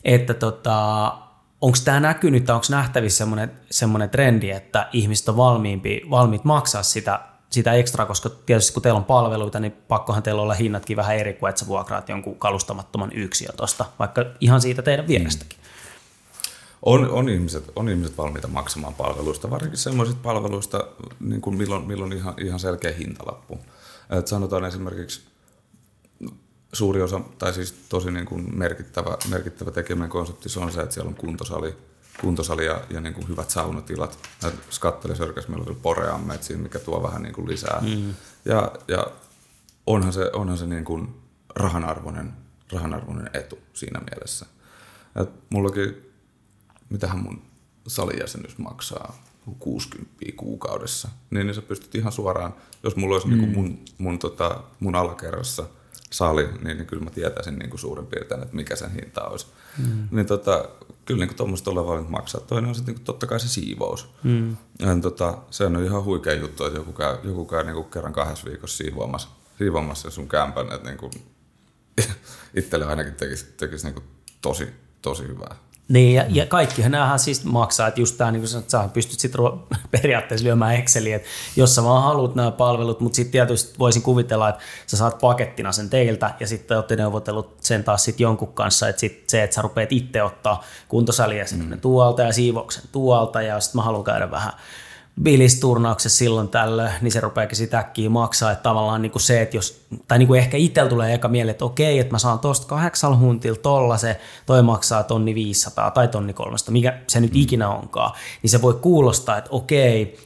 että tota, onko tämä näkynyt tai onko nähtävissä semmoinen trendi, että ihmiset on valmiimpi, valmiit maksaa sitä sitä ekstra, koska tietysti kun teillä on palveluita, niin pakkohan teillä olla hinnatkin vähän eri kuin että sä vuokraat jonkun kalustamattoman yksilön tuosta, vaikka ihan siitä teidän vierestäkin. On, on, ihmiset, on ihmiset valmiita maksamaan palveluista, varsinkin sellaisista palveluista, niin kuin milloin, milloin ihan, ihan selkeä hintalappu. Et sanotaan esimerkiksi suuri osa, tai siis tosi niin kuin merkittävä, merkittävä tekeminen konsepti on se, että siellä on kuntosali, kuntosali ja, ja niin kuin hyvät saunatilat. Skatteli Sörkäs meillä on vielä poreammeet siinä, mikä tuo vähän niin kuin lisää. Mm. Ja, ja onhan se, onhan se niin kuin rahanarvoinen, rahanarvoinen etu siinä mielessä. Et mullakin, mitähän mun salijäsenyys maksaa, 60 kuukaudessa, niin, niin sä pystyt ihan suoraan, jos mulla olisi mm. niin mun, mun, tota, mun alakerrassa sali, niin, niin kyllä mä tietäisin niin kuin suurin piirtein, että mikä sen hinta olisi. Mm. Niin tota, kyllä niin tuommoista ollaan maksaa. Toinen on sitten niin totta kai se siivous. Mm. Ja, tota, se on ihan huikea juttu, että joku käy, joku käy niin kuin kerran kahdessa viikossa siivoamassa, siivoamassa sun kämpän, että niin kuin, itselle ainakin tekisi, tekisi niin kuin tosi, tosi hyvää. Niin, ja, ja kaikkihan nämähän siis maksaa, että just tämä, niin kuin sä pystyt sitten periaatteessa lyömään Exceliin, että jos sä vaan haluat nämä palvelut, mutta sitten tietysti voisin kuvitella, että sä saat pakettina sen teiltä, ja sitten olette neuvotellut sen taas sitten jonkun kanssa, että sit se, että sä rupeat itse ottaa kuntosaliä mm. tuolta ja siivouksen tuolta, ja sitten mä haluan käydä vähän bilisturnauksessa silloin tällöin, niin se rupeakin sitä äkkiä maksaa. Että tavallaan niin kuin se, että jos, tai niin kuin ehkä itsellä tulee eka mieleen, että okei, että mä saan tuosta kahdeksan huntilta tolla se, toi maksaa tonni 500 tai tonni 300, mikä se nyt ikinä onkaan, niin se voi kuulostaa, että okei,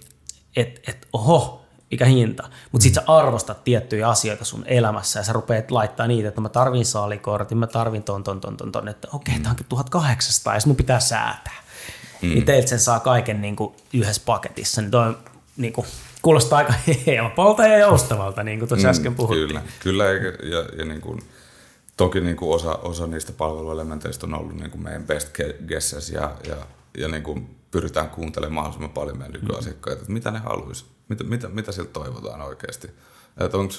että, että oho, mikä hinta. Mutta sitten sä arvostat tiettyjä asioita sun elämässä ja sä rupeat laittaa niitä, että mä tarvin saalikortin, mä tarvin ton, ton, ton, ton, ton että okei, okay, tämä onkin 1800 ja mun pitää säätää mm. niin teiltä sen saa kaiken niin kuin yhdessä paketissa. Niin toi niin kuin, kuulostaa aika helpolta ja joustavalta, niin kuin tuossa mm, äsken puhuttiin. Kyllä, kyllä ja, ja, ja niin kuin, toki niin kuin osa, osa niistä palveluelementeistä on ollut niin kuin meidän best guesses ja, ja, ja niin kuin pyritään kuuntelemaan mahdollisimman paljon meidän nykyasiakkaita, että mitä ne haluaisi, mitä, mitä, mitä siltä toivotaan oikeasti. Että onko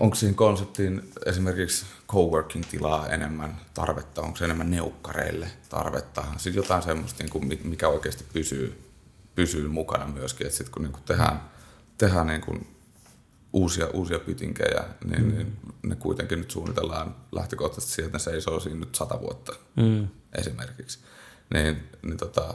onko siinä konseptiin esimerkiksi coworking-tilaa enemmän tarvetta, onko enemmän neukkareille tarvetta, sitten jotain semmoista, niin kuin, mikä oikeasti pysyy, pysyy mukana myöskin, että sitten kun niin kuin tehdään, tehdään niin kuin uusia, uusia pytinkejä, niin, mm. niin ne kuitenkin nyt suunnitellaan lähtökohtaisesti siihen, että ne seisoo siinä nyt sata vuotta mm. esimerkiksi. Niin, niin tota,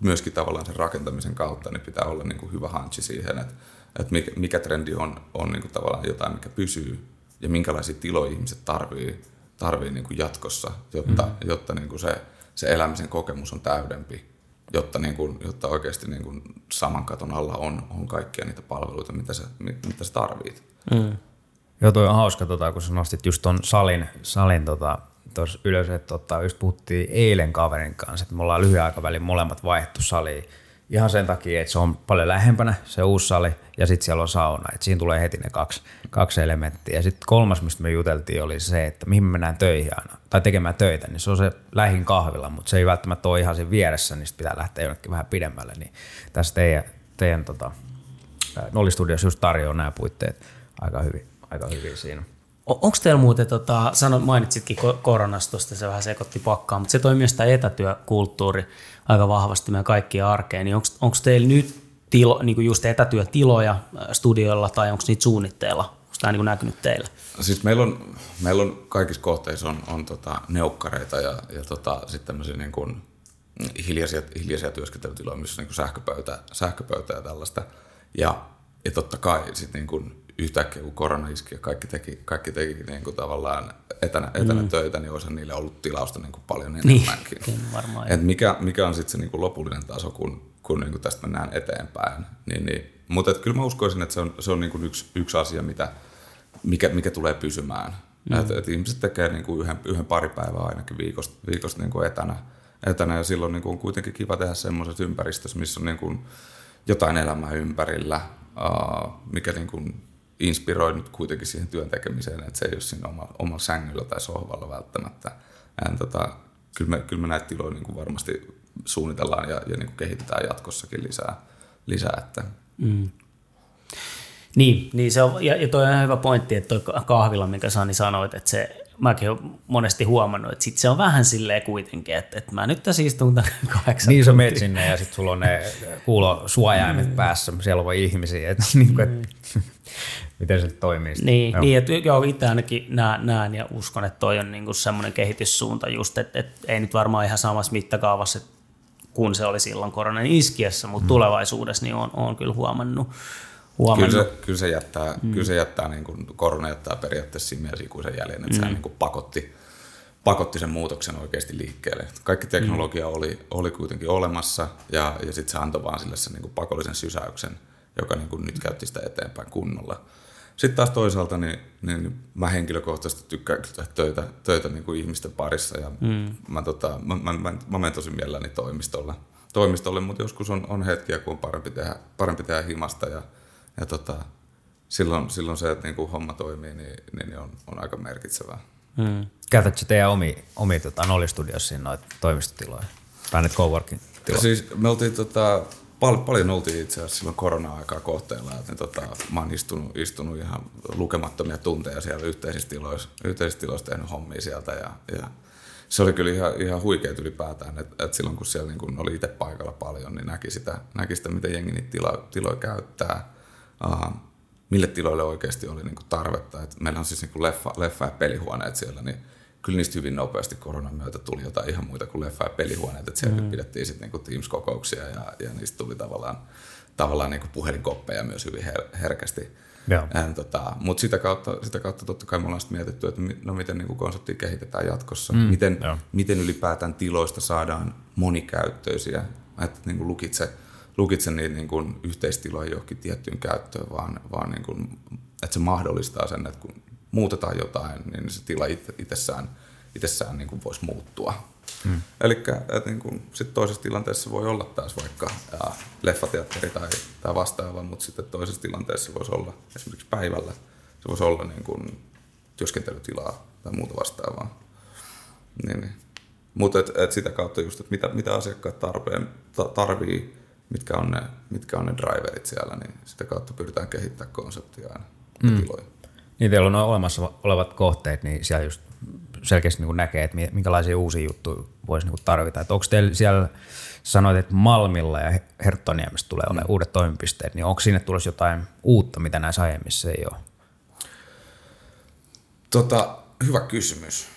myöskin tavallaan sen rakentamisen kautta niin pitää olla niin kuin hyvä hanchi siihen, että että mikä, mikä trendi on, on niin kuin tavallaan jotain, mikä pysyy ja minkälaisia tiloja ihmiset tarvii, tarvii niin kuin jatkossa, jotta, mm. jotta niin kuin se, se elämisen kokemus on täydempi, jotta, niin kuin, jotta oikeasti niin kuin saman katon alla on, on kaikkia niitä palveluita, mitä sä, mitä sä tarvit. Mm. Joo, toi on hauska, tota, kun sä nostit just ton salin, salin tota, tuossa ylös, että tota, just puhuttiin eilen kaverin kanssa, että me ollaan lyhyen aikavälin molemmat vaihtu saliin Ihan sen takia, että se on paljon lähempänä se uusi sali ja sitten siellä on sauna. Et siinä tulee heti ne kaksi, kaksi elementtiä. Ja sitten kolmas, mistä me juteltiin, oli se, että mihin me mennään töihin aina, tai tekemään töitä, niin se on se lähin kahvila, mutta se ei välttämättä ole ihan siinä vieressä, niin pitää lähteä jonnekin vähän pidemmälle. Niin tässä teidän, teidän tota, Nolli Studios just tarjoaa nämä puitteet aika hyvin, aika hyvin siinä. Onko teillä muuten, tota, sano, mainitsitkin koronasta, se vähän sekoitti pakkaa, mutta se toimii myös tämä etätyökulttuuri aika vahvasti meidän kaikkien arkeen, niin onko teillä nyt tilo, niin kuin just etätyötiloja studioilla tai onko niitä suunnitteilla? Onko tämä niin näkynyt teillä? Siis meillä on, meillä on kaikissa kohteissa on, on tota neukkareita ja, ja tota, sitten tämmöisiä niin kuin hiljaisia, hiljaisia työskentelytiloja, missä on niin sähköpöytä, sähköpöytä ja tällaista. Ja, ja totta kai sitten niin kuin yhtäkkiä kun korona iski ja kaikki teki, kaikki teki niin kuin tavallaan etänä, etänä mm. töitä, niin olisi niille ollut tilausta niin kuin paljon niin, enemmänkin. Niin, varmaan. Et mikä, mikä on sitten se niin kuin lopullinen taso, kun, kun niin kuin tästä mennään eteenpäin. Niin, niin, mutta et kyllä mä uskoisin, että se on, se on niin kuin yksi, yksi asia, mitä, mikä, mikä tulee pysymään. Mm. Et, et ihmiset tekee niin kuin yhden, yhden pari päivää ainakin viikosta, viikosta niin kuin etänä, etänä, ja silloin niin kuin on kuitenkin kiva tehdä semmoisessa ympäristössä, missä on niin kuin jotain elämää ympärillä, uh, mikä niin kuin inspiroi nyt kuitenkin siihen työn tekemiseen, että se ei ole siinä omalla, omalla sängyllä tai sohvalla välttämättä. Ja, tota, kyllä, me, kyllä me näitä tiloja niin kuin varmasti suunnitellaan ja, ja niin kuin kehitetään jatkossakin lisää. lisää että. Mm. Niin, niin se on, ja, ja toi on hyvä pointti, että toi kahvila, minkä Sani sanoit, että se mäkin olen monesti huomannut, että sit se on vähän silleen kuitenkin, että, että mä nyt tässä istun kahdeksan Niin sä meet sinne ja sitten sulla on ne kuulosuojaimet mm. päässä, siellä on ihmisiä, että, niin kuin, että mm. miten se toimii. Niin, joo. niin että joo, itse ainakin näen, näen ja uskon, että toi on niinku semmoinen kehityssuunta just, että, että ei nyt varmaan ihan samassa mittakaavassa, kun se oli silloin koronan iskiessä, mutta mm. tulevaisuudessa niin on, on kyllä huomannut, huomannut. Kyllä se, kyllä se jättää, mm. kyllä se jättää niin kuin, korona jättää periaatteessa siinä ikuisen jäljen, että mm. se niin kuin pakotti, pakotti sen muutoksen oikeasti liikkeelle. Kaikki teknologia mm. oli, oli kuitenkin olemassa ja, ja sitten se antoi vaan sille sen niin kuin pakollisen sysäyksen, joka niin kuin nyt käytti sitä eteenpäin kunnolla. Sitten taas toisaalta niin, niin mä henkilökohtaisesti tykkään tehdä töitä, töitä niin kuin ihmisten parissa ja mm. mä, tota, mä, mä, mä, mä menen tosi mielelläni toimistolle, toimistolle mutta joskus on, on hetkiä, kun on parempi tehdä, parempi tehdä himasta ja, ja tota, silloin, silloin se, että niin kuin homma toimii, niin, niin on, on aika merkitsevää. Mm. Käytätkö teidän omi, omi tota, Nolli-studiossa noita toimistotiloja? Tai nyt coworking tiloja? Siis me oltiin tota, pal- paljon oltiin itse asiassa silloin korona-aikaa kohteella, että niin tota, mä oon istunut, istunut ihan lukemattomia tunteja siellä yhteisissä tiloissa, yhteisissä tiloissa tehnyt hommia sieltä ja, ja se oli kyllä ihan, ihan huikeet ylipäätään, että, että silloin kun siellä niin kun oli itse paikalla paljon, niin näki sitä, näki sitä miten jengi niitä tilo, tiloja käyttää, uh, mille tiloille oikeasti oli niin tarvetta. Et meillä on siis niin leffa, leffa- ja pelihuoneet siellä, niin kyllä niistä hyvin nopeasti koronan myötä tuli jotain ihan muita kuin leffa- ja pelihuoneet. että siellä mm. pidettiin sitten niin Teams-kokouksia ja, ja niistä tuli tavallaan, tavallaan niin puhelinkoppeja myös hyvin her- herkästi. Tota, Mutta sitä kautta, sitä kautta totta kai me ollaan mietitty, että no miten niin konseptia kehitetään jatkossa. Mm. Miten, miten ylipäätään tiloista saadaan monikäyttöisiä. Että niin lukitse, lukitse niitä niin kuin yhteistiloja johonkin tiettyyn käyttöön, vaan, vaan niin kuin, että se mahdollistaa sen, että kun muutetaan jotain, niin se tila itsessään, itsessään niin kuin voisi muuttua. Hmm. Eli niin sitten toisessa tilanteessa voi olla taas vaikka ää, leffateatteri tai, tai vastaava, mutta sitten toisessa tilanteessa voisi olla esimerkiksi päivällä, se voisi olla niin kuin työskentelytilaa tai muuta vastaavaa. Niin, niin. Mutta et, et sitä kautta just, että mitä, mitä asiakkaat tarpeen, ta, tarvii, mitkä on, ne, mitkä on ne driverit siellä, niin sitä kautta pyritään kehittämään konseptia aina mm. tiloja. Niin teillä on olemassa olevat kohteet, niin siellä just selkeästi niin näkee, että minkälaisia uusia juttuja voisi niin tarvita. Että onko teillä siellä, sanoit, että Malmilla ja Herttoniemessä tulee olemaan mm. uudet toimipisteet, niin onko sinne tulossa jotain uutta, mitä näissä aiemmissa ei ole? Tota, hyvä kysymys.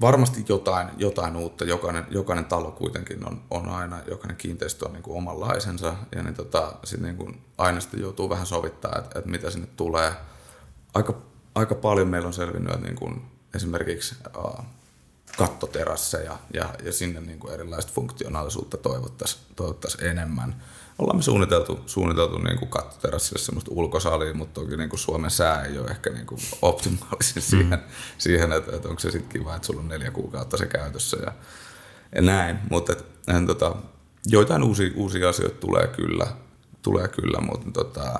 Varmasti jotain, jotain uutta. Jokainen, jokainen talo kuitenkin on, on aina, jokainen kiinteistö on niin kuin omanlaisensa. Ja niin tota, sit niin kuin aina sitten joutuu vähän sovittaa, että, että mitä sinne tulee. Aika, aika paljon meillä on selvinnyt, että niin kuin esimerkiksi uh, kattoterasseja ja, ja sinne niin kuin erilaista funktionaalisuutta toivottaisiin toivottais enemmän ollaan me suunniteltu, suunniteltu niin kuin kattoterassille semmoista ulkosalia, mutta toki niin kuin Suomen sää ei ole ehkä niin kuin optimaalisin mm. siihen, siihen että, että onko se sitten kiva, että sulla on neljä kuukautta se käytössä ja, ja näin. Mutta et, en, tota, joitain uusia, uusia asioita tulee kyllä, tulee kyllä mutta tota,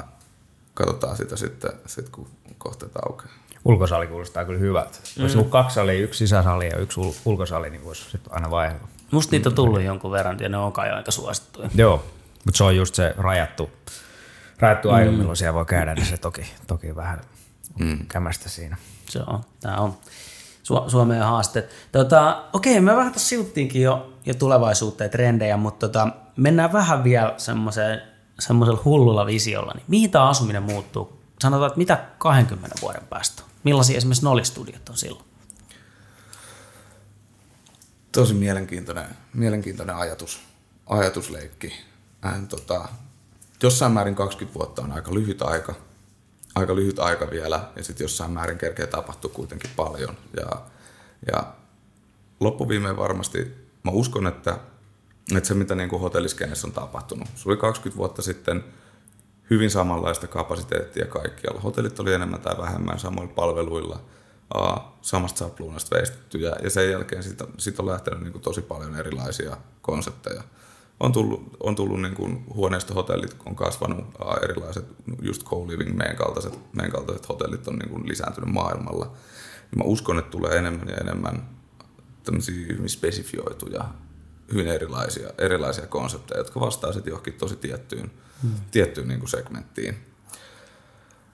katsotaan sitä sitten, sit, kun kohteet aukeaa. Ulkosali kuulostaa kyllä hyvältä. Mm. Olisi ollut kaksi salia, yksi sisäsali ja yksi ulkosali, niin voisi sitten aina vaihdella. Musta niitä on tullut jonkun verran ja ne on kai aika suosittuja. Joo, mutta se on just se rajattu, rajattu aika, mm. milloin siellä voi käydä, niin se toki, toki vähän mm. kämästä siinä. Se on, tämä on Su- Suomen haasteet. Tota, okei, me vähän tässä sivuttiinkin jo, jo tulevaisuutta ja trendejä, mutta tota, mennään vähän vielä semmoiseen semmoisella hullulla visiolla. Niin mihin tämä asuminen muuttuu? Sanotaan, että mitä 20 vuoden päästä? Millaisia esimerkiksi Nolistudiot on silloin? Tosi mielenkiintoinen, mielenkiintoinen ajatus, ajatusleikki hän, tota, jossain määrin 20 vuotta on aika lyhyt aika, aika lyhyt aika vielä, ja sitten jossain määrin kerkeä tapahtuu kuitenkin paljon. Ja, ja loppuviimeen varmasti, mä uskon, että, että se mitä niin kuin hotelliskenessä on tapahtunut, se oli 20 vuotta sitten hyvin samanlaista kapasiteettia kaikkialla. Hotellit oli enemmän tai vähemmän samoilla palveluilla, samasta sapluunasta veistetty, ja, ja sen jälkeen siitä, siitä on lähtenyt niin kuin tosi paljon erilaisia konsepteja on tullut, on tullut niin kuin huoneistohotellit, on kasvanut erilaiset just co-living, meidän kaltaiset, meidän kaltaiset hotellit on niin kuin lisääntynyt maailmalla. Ja mä uskon, että tulee enemmän ja enemmän tämmöisiä hyvin spesifioituja, hyvin erilaisia, erilaisia konsepteja, jotka vastaa sitten johonkin tosi tiettyyn, hmm. tiettyyn niin kuin segmenttiin.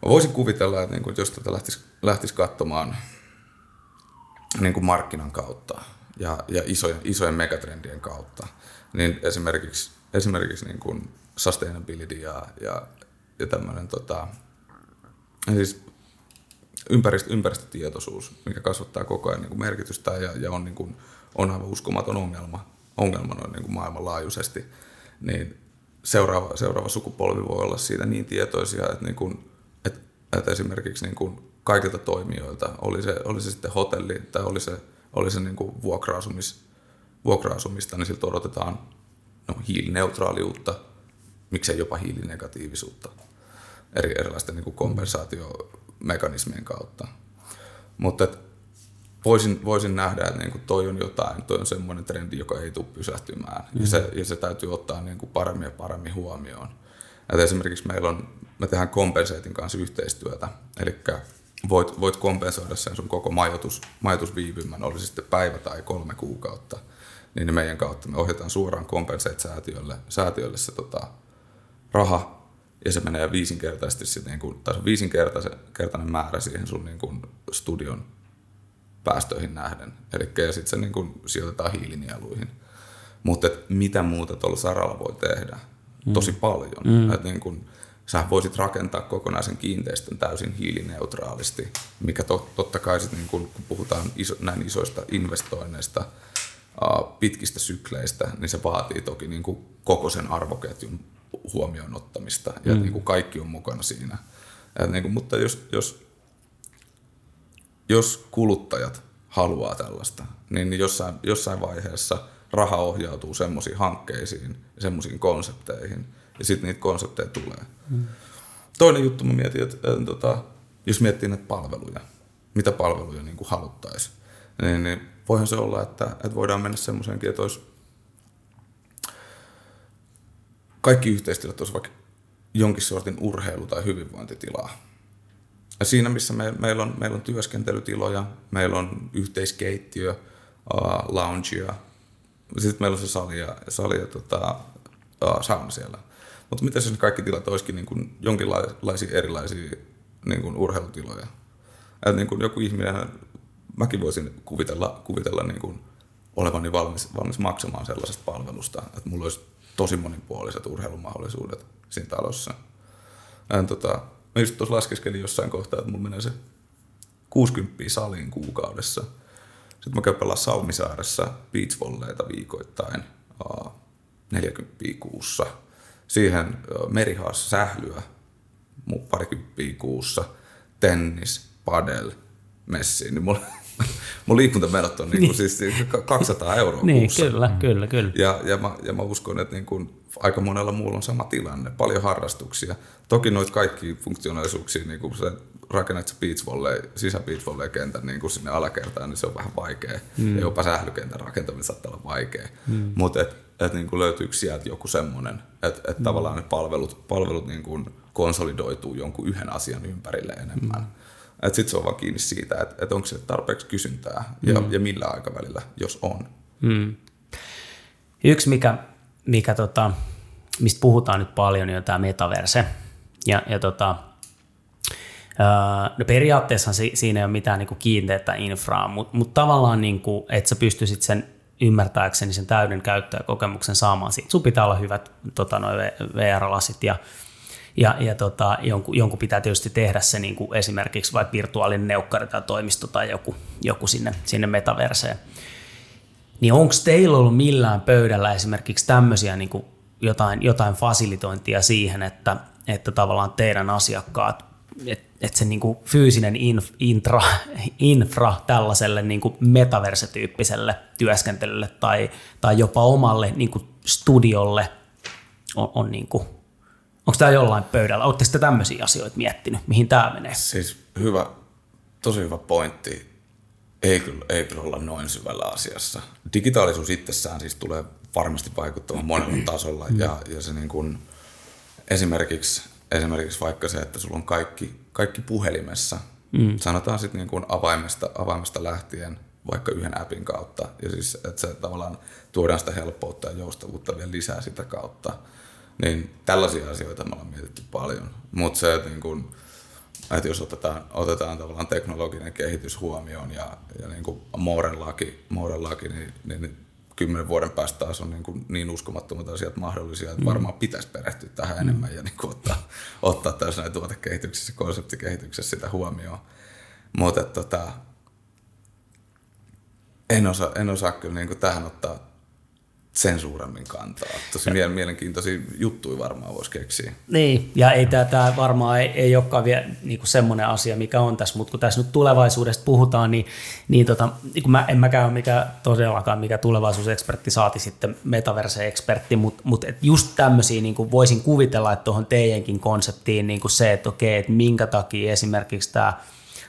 Mä voisin kuvitella, että niin kuin, jos tätä lähtisi, lähtisi katsomaan niin kuin markkinan kautta ja, ja isojen, isojen megatrendien kautta, niin esimerkiksi, esimerkiksi niin kuin sustainability ja, ja, ja tämmöinen tota, siis ympäristö, ympäristötietoisuus, mikä kasvattaa koko ajan niin kuin merkitystä ja, ja on, niin kuin, on aivan uskomaton ongelma, ongelma noin niin kuin maailmanlaajuisesti, niin seuraava, seuraava sukupolvi voi olla siitä niin tietoisia, että, niin kuin, että, että esimerkiksi niin kuin kaikilta toimijoilta, oli se, oli se sitten hotelli tai oli se, oli se niin kuin vuokra-asumis, vuokra-asumista, niin siltä odotetaan no, hiilineutraaliutta, miksei jopa hiilinegatiivisuutta. eri, erilaisten niin kompensaatiomekanismien kautta. Mutta voisin, voisin nähdä, että niin kuin toi on jotain, toi on semmoinen trendi, joka ei tule pysähtymään. Mm. Ja, se, ja se täytyy ottaa niin kuin paremmin ja paremmin huomioon. Et esimerkiksi meillä on, me tehdään Compensating kanssa yhteistyötä, eli voit, voit kompensoida sen sun koko majoitus, majoitusviipymän, oli sitten päivä tai kolme kuukautta, niin meidän kautta me ohjataan suoraan Compensate-säätiölle säätiölle se tota, raha, ja se menee viisinkertaisesti sit niin kuin, tai se viisinkertainen määrä siihen sun niin kuin studion päästöihin nähden. Eli sitten se niin kuin sijoitetaan hiilinieluihin. Mutta mitä muuta tuolla saralla voi tehdä? Mm. Tosi paljon. Mm. Et niin kuin, sä voisit rakentaa kokonaisen kiinteistön täysin hiilineutraalisti, mikä to, totta kai sit niin kun, kun puhutaan iso, näin isoista investoinneista, pitkistä sykleistä, niin se vaatii toki niin kuin koko sen arvoketjun huomioon ottamista ja mm. niin kuin kaikki on mukana siinä. Et niin kuin, mutta jos, jos, jos kuluttajat haluaa tällaista, niin jossain, jossain vaiheessa raha ohjautuu semmoisiin hankkeisiin ja semmoisiin konsepteihin, ja sitten niitä konsepteja tulee. Mm. Toinen juttu mä mietin, että, että, että tota, jos miettii näitä palveluja, mitä palveluja niin haluttaisiin, niin, niin voihan se olla, että, että voidaan mennä semmoiseenkin, että olisi kaikki yhteistyöt olisi vaikka jonkin sortin urheilu- tai hyvinvointitilaa. Ja siinä, missä me, meillä, on, meillä on työskentelytiloja, meillä on yhteiskeittiö, uh, loungea, sitten meillä on se sali ja, sali ja tota, uh, sauna siellä. Mutta mitä jos kaikki tilat olisikin niin jonkinlaisia erilaisia niin urheilutiloja? Et niin joku ihminen, mäkin voisin kuvitella, kuvitella niin kuin olevani valmis, valmis maksamaan sellaisesta palvelusta, että mulla olisi tosi monipuoliset urheilumahdollisuudet siinä talossa. Ja, tota, mä just tuossa laskeskelin jossain kohtaa, että mulla menee se 60 saliin kuukaudessa. Sitten mä käyn pelaa Salmisaaressa beachvolleita viikoittain, 40 kuussa – siihen merihaassa sählyä parikymppiä kuussa, tennis, padel, messi, niin mulla, mun liikuntamenot on niinku niin. siis 200 euroa niin, kuussa. Kyllä, kyllä, kyllä. Ja, ja, mä, ja mä uskon, että niin kuin aika monella muulla on sama tilanne, paljon harrastuksia. Toki noita kaikki funktionaalisuuksia, niin kuin se rakennat se beach volley, sisä beach volley kentän niin kuin sinne alakertaan, niin se on vähän vaikea. Mm. Ja jopa sählykentän rakentaminen saattaa olla vaikea. Mm. Mutta et, et niin kuin löytyykö sieltä joku semmoinen, että et mm. tavallaan ne palvelut, palvelut niin kuin konsolidoituu jonkun yhden asian ympärille enemmän. Mm. Että sitten se on vaan kiinni siitä, että et onko se tarpeeksi kysyntää ja, mm. ja millä aikavälillä, jos on. Mm. Yksi, mikä, mikä tota, mistä puhutaan nyt paljon, niin on tämä metaverse. Ja, ja tota, no periaatteessa siinä ei ole mitään niin kiinteää infraa, mutta mut tavallaan, niin kuin, että sä pystyisit sen ymmärtääkseni sen täyden käyttäjäkokemuksen saamaan siitä. Sun pitää olla hyvät tota, VR-lasit ja, ja, ja tota, jonkun, jonkun pitää tietysti tehdä se niin kuin esimerkiksi vaikka virtuaalinen neukkari tai toimisto tai joku, joku sinne, sinne metaverseen. Niin onko teillä ollut millään pöydällä esimerkiksi tämmöisiä niin kuin jotain, jotain fasilitointia siihen, että, että tavallaan teidän asiakkaat, että et se niinku fyysinen inf, intra, infra tällaiselle niinku metaverse-tyyppiselle työskentelylle tai, tai jopa omalle niinku studiolle on, on niinku, onko tämä jollain pöydällä? Oletteko te tämmöisiä asioita miettinyt, mihin tämä menee? Siis hyvä, tosi hyvä pointti. Ei kyllä, ei kyllä olla noin syvällä asiassa. Digitaalisuus itsessään siis tulee varmasti vaikuttamaan monella tasolla. Mm. Ja, ja se niin kuin, esimerkiksi, esimerkiksi vaikka se, että sulla on kaikki, kaikki puhelimessa, mm. sanotaan sitten niin kuin avaimesta, avaimesta lähtien vaikka yhden appin kautta. Ja siis, että se tavallaan tuodaan sitä helppoutta ja joustavuutta vielä lisää sitä kautta. Niin tällaisia asioita me ollaan mietitty paljon. Mutta se, että, niin kuin, että jos otetaan, otetaan tavallaan teknologinen kehitys huomioon ja, ja niin kuin Mooren laki, Mooren laki niin, niin kymmenen vuoden päästä taas on niin, kuin niin uskomattomat asiat mahdollisia, että mm. varmaan pitäisi perehtyä tähän mm. enemmän ja niin kuin ottaa, ottaa täysin tuotekehityksessä, konseptikehityksessä sitä huomioon. Mutta tota, en, osaa, en osaa kyllä niin kuin tähän ottaa sen suuremmin kantaa. Tosi ja. mielenkiintoisia juttuja varmaan voisi keksiä. Niin, ja ei tämä varmaan ei, ei olekaan vielä niin semmoinen asia, mikä on tässä, mutta kun tässä nyt tulevaisuudesta puhutaan, niin, niin, tota, niin mä, en mäkään ole mikä, todellakaan mikä tulevaisuusekspertti saati sitten metaverse-ekspertti, mutta mut et just tämmöisiä niin voisin kuvitella, että tuohon teidänkin konseptiin niin se, että okei, että minkä takia esimerkiksi tämä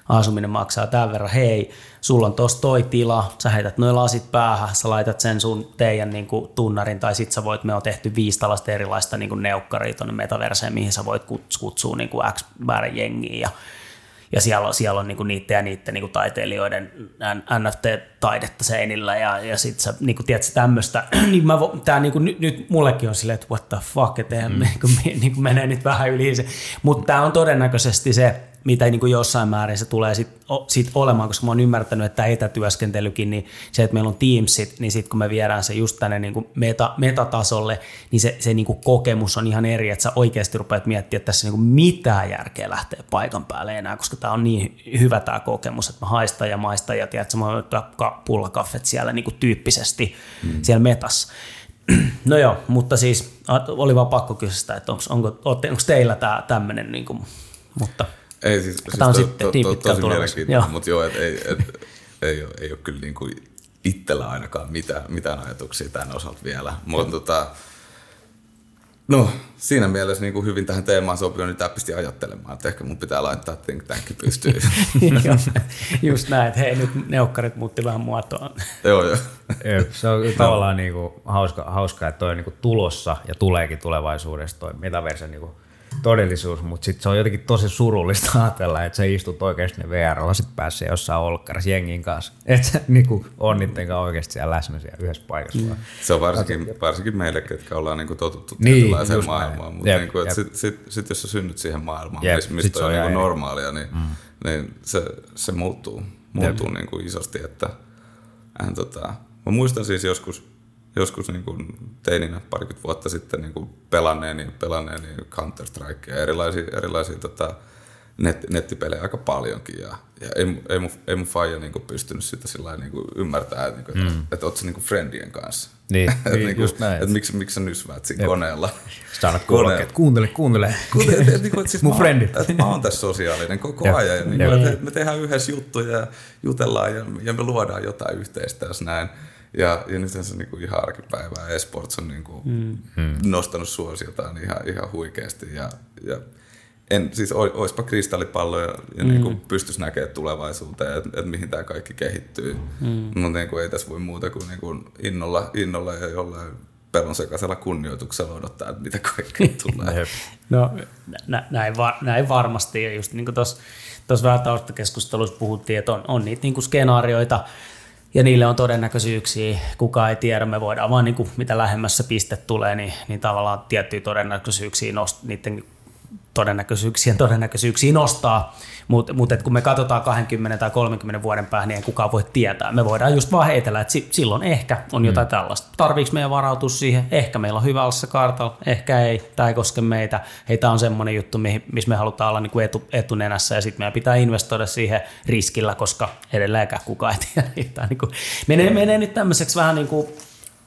asuminen maksaa tämän verran, hei, sulla on tossa toi tila, sä heität noin lasit päähän, sä laitat sen sun teidän niin kuin, tunnarin, tai sit sä voit, me on tehty viisi tällaista erilaista niin neukkaria tuonne metaverseen, mihin sä voit kutsua niin kuin X määrän jengiä, ja ja siellä on, siellä on niinku niiden ja niiden niinku taiteilijoiden NFT-taidetta seinillä. Ja, ja sitten sä niinku, tiedät tämmöistä, niin mä, tää niinku, nyt, nyt, mullekin on silleen, että what the fuck, että mm. niinku, niinku menee nyt vähän yli se, mutta tämä on todennäköisesti se, mitä niin kuin jossain määrin se tulee sit, sit olemaan, koska mä oon ymmärtänyt, että etätyöskentelykin, niin se, että meillä on Teamsit, niin sitten kun me viedään se just tänne niin kuin meta, metatasolle, niin se, se niin kuin kokemus on ihan eri, että sä oikeasti rupeat miettimään, että tässä niin kuin mitään järkeä lähteä paikan päälle enää, koska tämä on niin hyvä tämä kokemus, että mä haistan ja maistan ja tiedät, mä voin pullakaffet siellä niin kuin tyyppisesti hmm. siellä metassa. No joo, mutta siis oli vaan pakko kysyä, että onko, onko, onko teillä tämä tämmöinen, niin kuin, mutta – ei siis, siis Tämä on to, sitten to, to, tosi mielenkiintoinen, mutta joo, et, ei, et, ei, ole, ei ole kyllä niin kuin itsellä ainakaan mitään, mitään ajatuksia tämän osalta vielä. Mutta tota, no, siinä mielessä niin kuin hyvin tähän teemaan sopii, niin tämä pisti ajattelemaan, että ehkä mun pitää laittaa think tankki pystyyn. Just näin, että hei nyt neukkarit muutti vähän muotoa. joo, joo. Se on tavallaan niin kuin hauska, hauska, että toi on niin kuin tulossa ja tuleekin tulevaisuudessa toi metaverse niin kuin todellisuus, mutta sitten se on jotenkin tosi surullista ajatella, että sä istut oikeasti ne VR-lasit päässä jossain olkkarissa jengin kanssa. Että sä niin on niiden kanssa oikeasti siellä läsnä siellä yhdessä paikassa. Mm. Se on varsinkin, varsinkin meille, ketkä ollaan niin totuttu niin, tietynlaiseen maailmaan. Mutta niin sitten sit, sit, jos sä synnyt siihen maailmaan, jep, mistä on, on niin normaalia, niin, mm. niin se, se muuttuu, muuttuu niin kuin isosti. Että, äh, tota, mä muistan siis joskus, joskus niin kuin teininä parikymmentä vuotta sitten niin kuin pelanneeni, pelanneeni counter strike ja erilaisia, erilaisia tota, net, nettipelejä aika paljonkin. Ja, ja ei, ei, mun, ei mun faija niin kuin pystynyt sitä sillä niin kuin ymmärtää, että, niin mm. että, että oot sä niin kuin friendien kanssa. Niin, niin, niin just näin. Että miksi, miksi sä nysväät siinä Jep. koneella. Sä kuuntele, kuuntele. kuuntele. kuuntele et, et, et, siis mun frendit. Että mä oon tässä sosiaalinen koko Jep. ajan. Ja niin kuin, että me tehdään yhdessä juttuja ja jutellaan ja, ja me luodaan jotain yhteistä, jos näin. Ja, ja nyt se niin kuin ihan arkipäivää. Esports on niin kuin mm. nostanut suosiotaan ihan, ihan huikeasti. Ja, ja en, siis oispa kristallipallo ja, ja mm. niin kuin pystyisi näkemään tulevaisuuteen, että, että mihin tämä kaikki kehittyy. Mm. Mutta niin kuin ei tässä voi muuta kuin, niin kuin innolla, innolla ja jollain pelon sekaisella kunnioituksella odottaa, että mitä kaikkea tulee. no nä, näin, var, näin varmasti. Ja just niin kuin tuossa vähän taustakeskustelussa puhuttiin, että on, on niitä niin kuin skenaarioita, ja niille on todennäköisyyksiä, kuka ei tiedä, me voidaan vaan niin kuin, mitä lähemmässä piste tulee, niin, niin tavallaan tiettyjä todennäköisyyksiä nost, niiden todennäköisyyksien todennäköisyyksiä nostaa, mutta mut, kun me katsotaan 20 tai 30 vuoden päähän, niin ei kukaan voi tietää. Me voidaan just vaan heitellä, että silloin ehkä on jotain mm. tällaista. Tarviiko meidän varautua siihen? Ehkä meillä on hyvä olla se kartalla, ehkä ei, tämä ei koske meitä. Hei, tämä on semmoinen juttu, missä me halutaan olla niin kuin etu, etunenässä ja sitten meidän pitää investoida siihen riskillä, koska edelleenkään kukaan ei tiedä. Tämä niin kuin, menee, menee nyt tämmöiseksi vähän niin kuin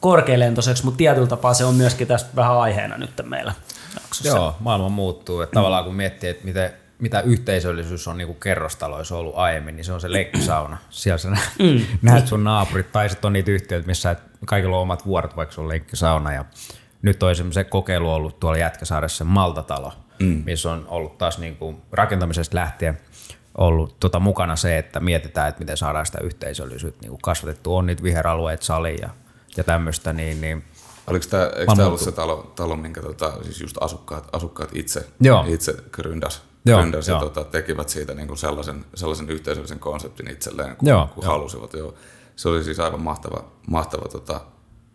korkealentoiseksi, mutta tietyllä tapaa se on myöskin tässä vähän aiheena nyt meillä jaksossa. Joo, maailma muuttuu. Että mm. Tavallaan kun miettii, että miten, mitä yhteisöllisyys on niin kuin kerrostaloissa ollut aiemmin, niin se on se leikkisauna. Siellä sä mm. näet sun naapurit, tai sitten on niitä yhtiöitä, missä kaikilla on omat vuorot, vaikka se on leikkisauna. Ja nyt on se kokeilu ollut tuolla Jätkäsaaressa Maltatalo, mm. missä on ollut taas niin kuin rakentamisesta lähtien ollut tota mukana se, että mietitään, että miten saadaan sitä yhteisöllisyyttä niin kuin kasvatettu. On niitä viheralueet, sali ja, ja tämmöistä, niin, niin Oliko tämä, eikö tämä ollut se talo, talo minkä tota, siis just asukkaat, asukkaat itse, Joo. itse gründas, Joo, gründas ja tota, tekivät siitä niin kuin sellaisen, sellaisen yhteisöllisen konseptin itselleen, kun, Joo, kun jo. halusivat. Joo. Se oli siis aivan mahtava, mahtava, tota,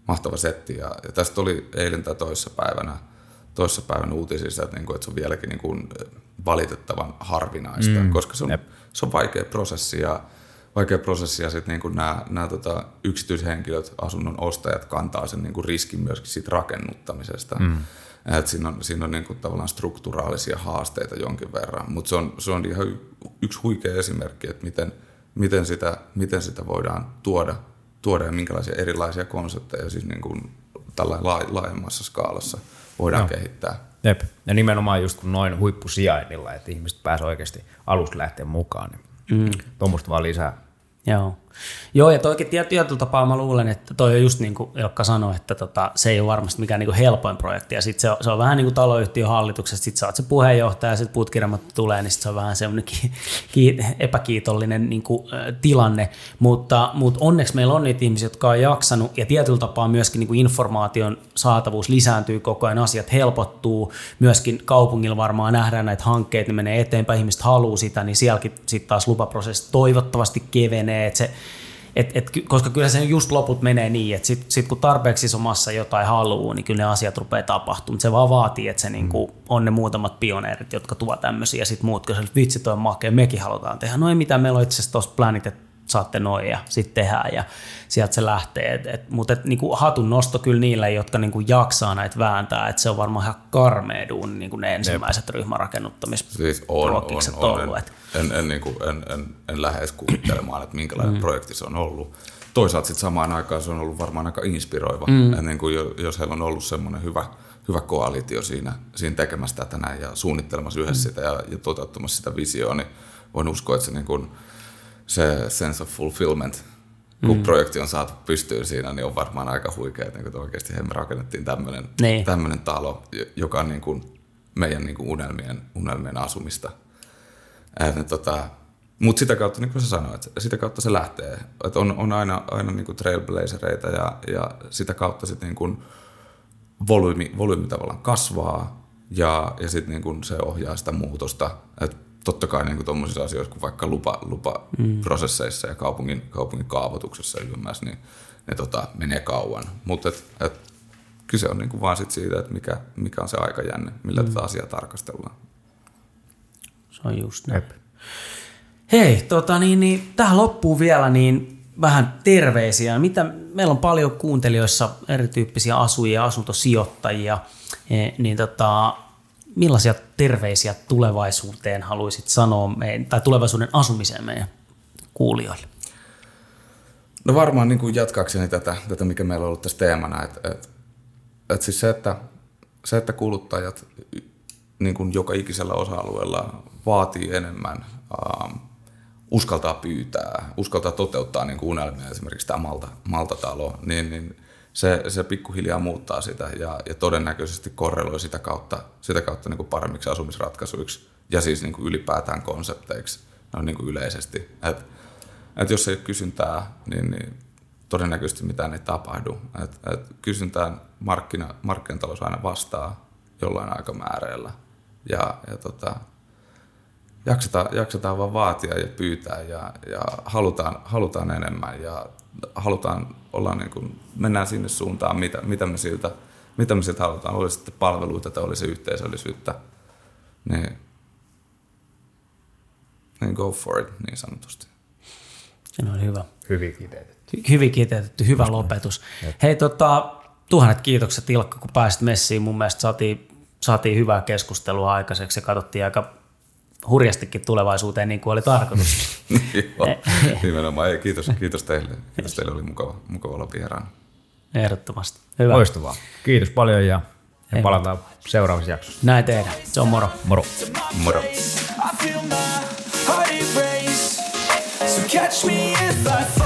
mahtava setti. Ja, ja tästä tuli eilen tai toissapäivänä, toissapäivänä uutisissa, että, niin kuin, että se on vieläkin niin kuin valitettavan harvinaista, mm, koska se on, se on vaikea prosessi. Ja, vaikea prosessi ja sitten niin nämä, nämä tota, yksityishenkilöt, asunnon ostajat kantaa sen niin kuin riskin myöskin siitä rakennuttamisesta. Mm. Et siinä on, siinä on niin kuin tavallaan strukturaalisia haasteita jonkin verran, mutta se on, se on ihan yksi huikea esimerkki, että miten, miten, sitä, miten sitä voidaan tuoda, tuoda ja minkälaisia erilaisia konsepteja siis niin kuin tällä laajemmassa skaalassa voidaan no. kehittää. Jep. Ja nimenomaan just kun noin huippusijainnilla, että ihmiset pääsevät oikeasti alusta lähteä mukaan, niin mm. tuommoista vaan lisää Joo. Joo, ja toikin tietyllä tapaa mä luulen, että toi on just niin kuin Ilkka sanoi, että tota, se ei ole varmasti mikään niin kuin helpoin projekti. Ja sitten se, on, se on vähän niin kuin taloyhtiön hallituksessa, sitten sä oot se puheenjohtaja ja sitten putkirjamat tulee, niin sit se on vähän semmoinen ki, ki, epäkiitollinen niin kuin, ä, tilanne. Mutta, mutta onneksi meillä on niitä ihmisiä, jotka on jaksanut, ja tietyllä tapaa myöskin niin kuin informaation saatavuus lisääntyy koko ajan, asiat helpottuu, myöskin kaupungilla varmaan nähdään näitä hankkeita, ne menee eteenpäin, ihmiset haluaa sitä, niin sielläkin sitten taas lupaprosessi toivottavasti kevenee, että se et, et, koska kyllä se just loput menee niin, että sitten sit kun tarpeeksi somassa jotain haluaa, niin kyllä ne asiat rupeaa tapahtumaan. Se vaan vaatii, että se mm. niinku on ne muutamat pioneerit, jotka tuovat tämmöisiä, ja sitten muut, kun vitsi toi on makea, mekin halutaan tehdä. No ei mitään, meillä on itse asiassa tuossa planit, että saatte noin ja sitten tehdään ja sieltä se lähtee. Et, et, mutta et, niinku hatun nosto kyllä niille, jotka niinku jaksaa näitä vääntää, että se on varmaan ihan karmea duuni niinku ne ensimmäiset ryhmärakennuttamisprojektit siis on, on, ollut. En, en, niinku, en, en, en lähde edes kuvittelemaan, että minkälainen mm. projekti se on ollut. Toisaalta sitten samaan aikaan se on ollut varmaan aika inspiroiva, mm. ennen kuin jos heillä on ollut semmoinen hyvä, hyvä koalitio siinä, siinä tekemässä tätä näin ja suunnittelemassa yhdessä mm. sitä ja, ja toteuttamassa sitä visioa, niin voin uskoa, että se niin kuin, se sense of fulfillment, kun mm. projekti on saatu pystyyn siinä, niin on varmaan aika huikea, että niin oikeasti me rakennettiin tämmöinen, niin. talo, joka on niin kuin meidän niin kuin unelmien, unelmien asumista. tota, mutta sitä kautta, niin kuin sä sanoit, sitä kautta se lähtee. Et on, on aina, aina niin kuin trailblazereita ja, ja sitä kautta sit niin kuin volyymi, volyymi tavallaan kasvaa ja, ja sitten niin se ohjaa sitä muutosta. Et totta kai niin tuommoisissa asioissa kuin vaikka lupa, lupaprosesseissa mm. ja kaupungin, kaupungin kaavoituksessa ylimmässä, niin ne tota, menee kauan. Mutta et, et, kyse on niin kuin vaan sit siitä, että mikä, mikä on se aikajänne, millä mm. tätä asiaa tarkastellaan. Se on just näin. Hei, tota niin, niin, tähän loppuu vielä niin vähän terveisiä. Mitä, meillä on paljon kuuntelijoissa erityyppisiä asujia, asuntosijoittajia, e, niin tota, millaisia terveisiä tulevaisuuteen haluaisit sanoa meidän, tai tulevaisuuden asumiseen meidän kuulijoille? No varmaan niin kuin jatkaakseni tätä, tätä, mikä meillä on ollut tässä teemana, että, että, että siis se, että, se, että kuluttajat niin kuin joka ikisellä osa-alueella vaatii enemmän, ähm, uskaltaa pyytää, uskaltaa toteuttaa niin kuin unelmia, esimerkiksi tämä Malta, Malta-talo, niin, niin se, se pikkuhiljaa muuttaa sitä ja, ja todennäköisesti korreloi sitä kautta, sitä kautta niin kuin paremmiksi asumisratkaisuiksi ja siis niin kuin ylipäätään konsepteiksi no niin kuin yleisesti. Et, et jos ei ole kysyntää, niin, niin todennäköisesti mitään ei tapahdu. Et, et kysyntään markkina, markkinatalous aina vastaa jollain aikamääreellä ja, ja tota, jaksetaan, jaksetaan vaan vaatia ja pyytää ja, ja halutaan, halutaan enemmän ja halutaan olla niin kuin, mennään sinne suuntaan, mitä, mitä, me siltä, mitä me siltä halutaan, oli sitten palveluita tai olisi yhteisöllisyyttä, niin, niin go for it niin sanotusti. Se on hyvä. Hyvin kiteytetty. Hyvin kiteytetty, hyvä Just lopetus. Hei, tota, tuhannet kiitokset Ilkka, kun pääsit messiin. Mun mielestä saatiin, saatiin hyvää keskustelua aikaiseksi ja katsottiin aika hurjastikin tulevaisuuteen niin kuin oli tarkoitus. Joo, nimenomaan. Ei, kiitos, kiitos teille. Kiitos teille, oli mukava, mukava olla vieraana. Ehdottomasti. Hyvä. Loistavaa. Kiitos paljon ja, ja palataan seuraavassa jaksossa. Näin tehdään. Se on moro. Moro. Moro. catch me if I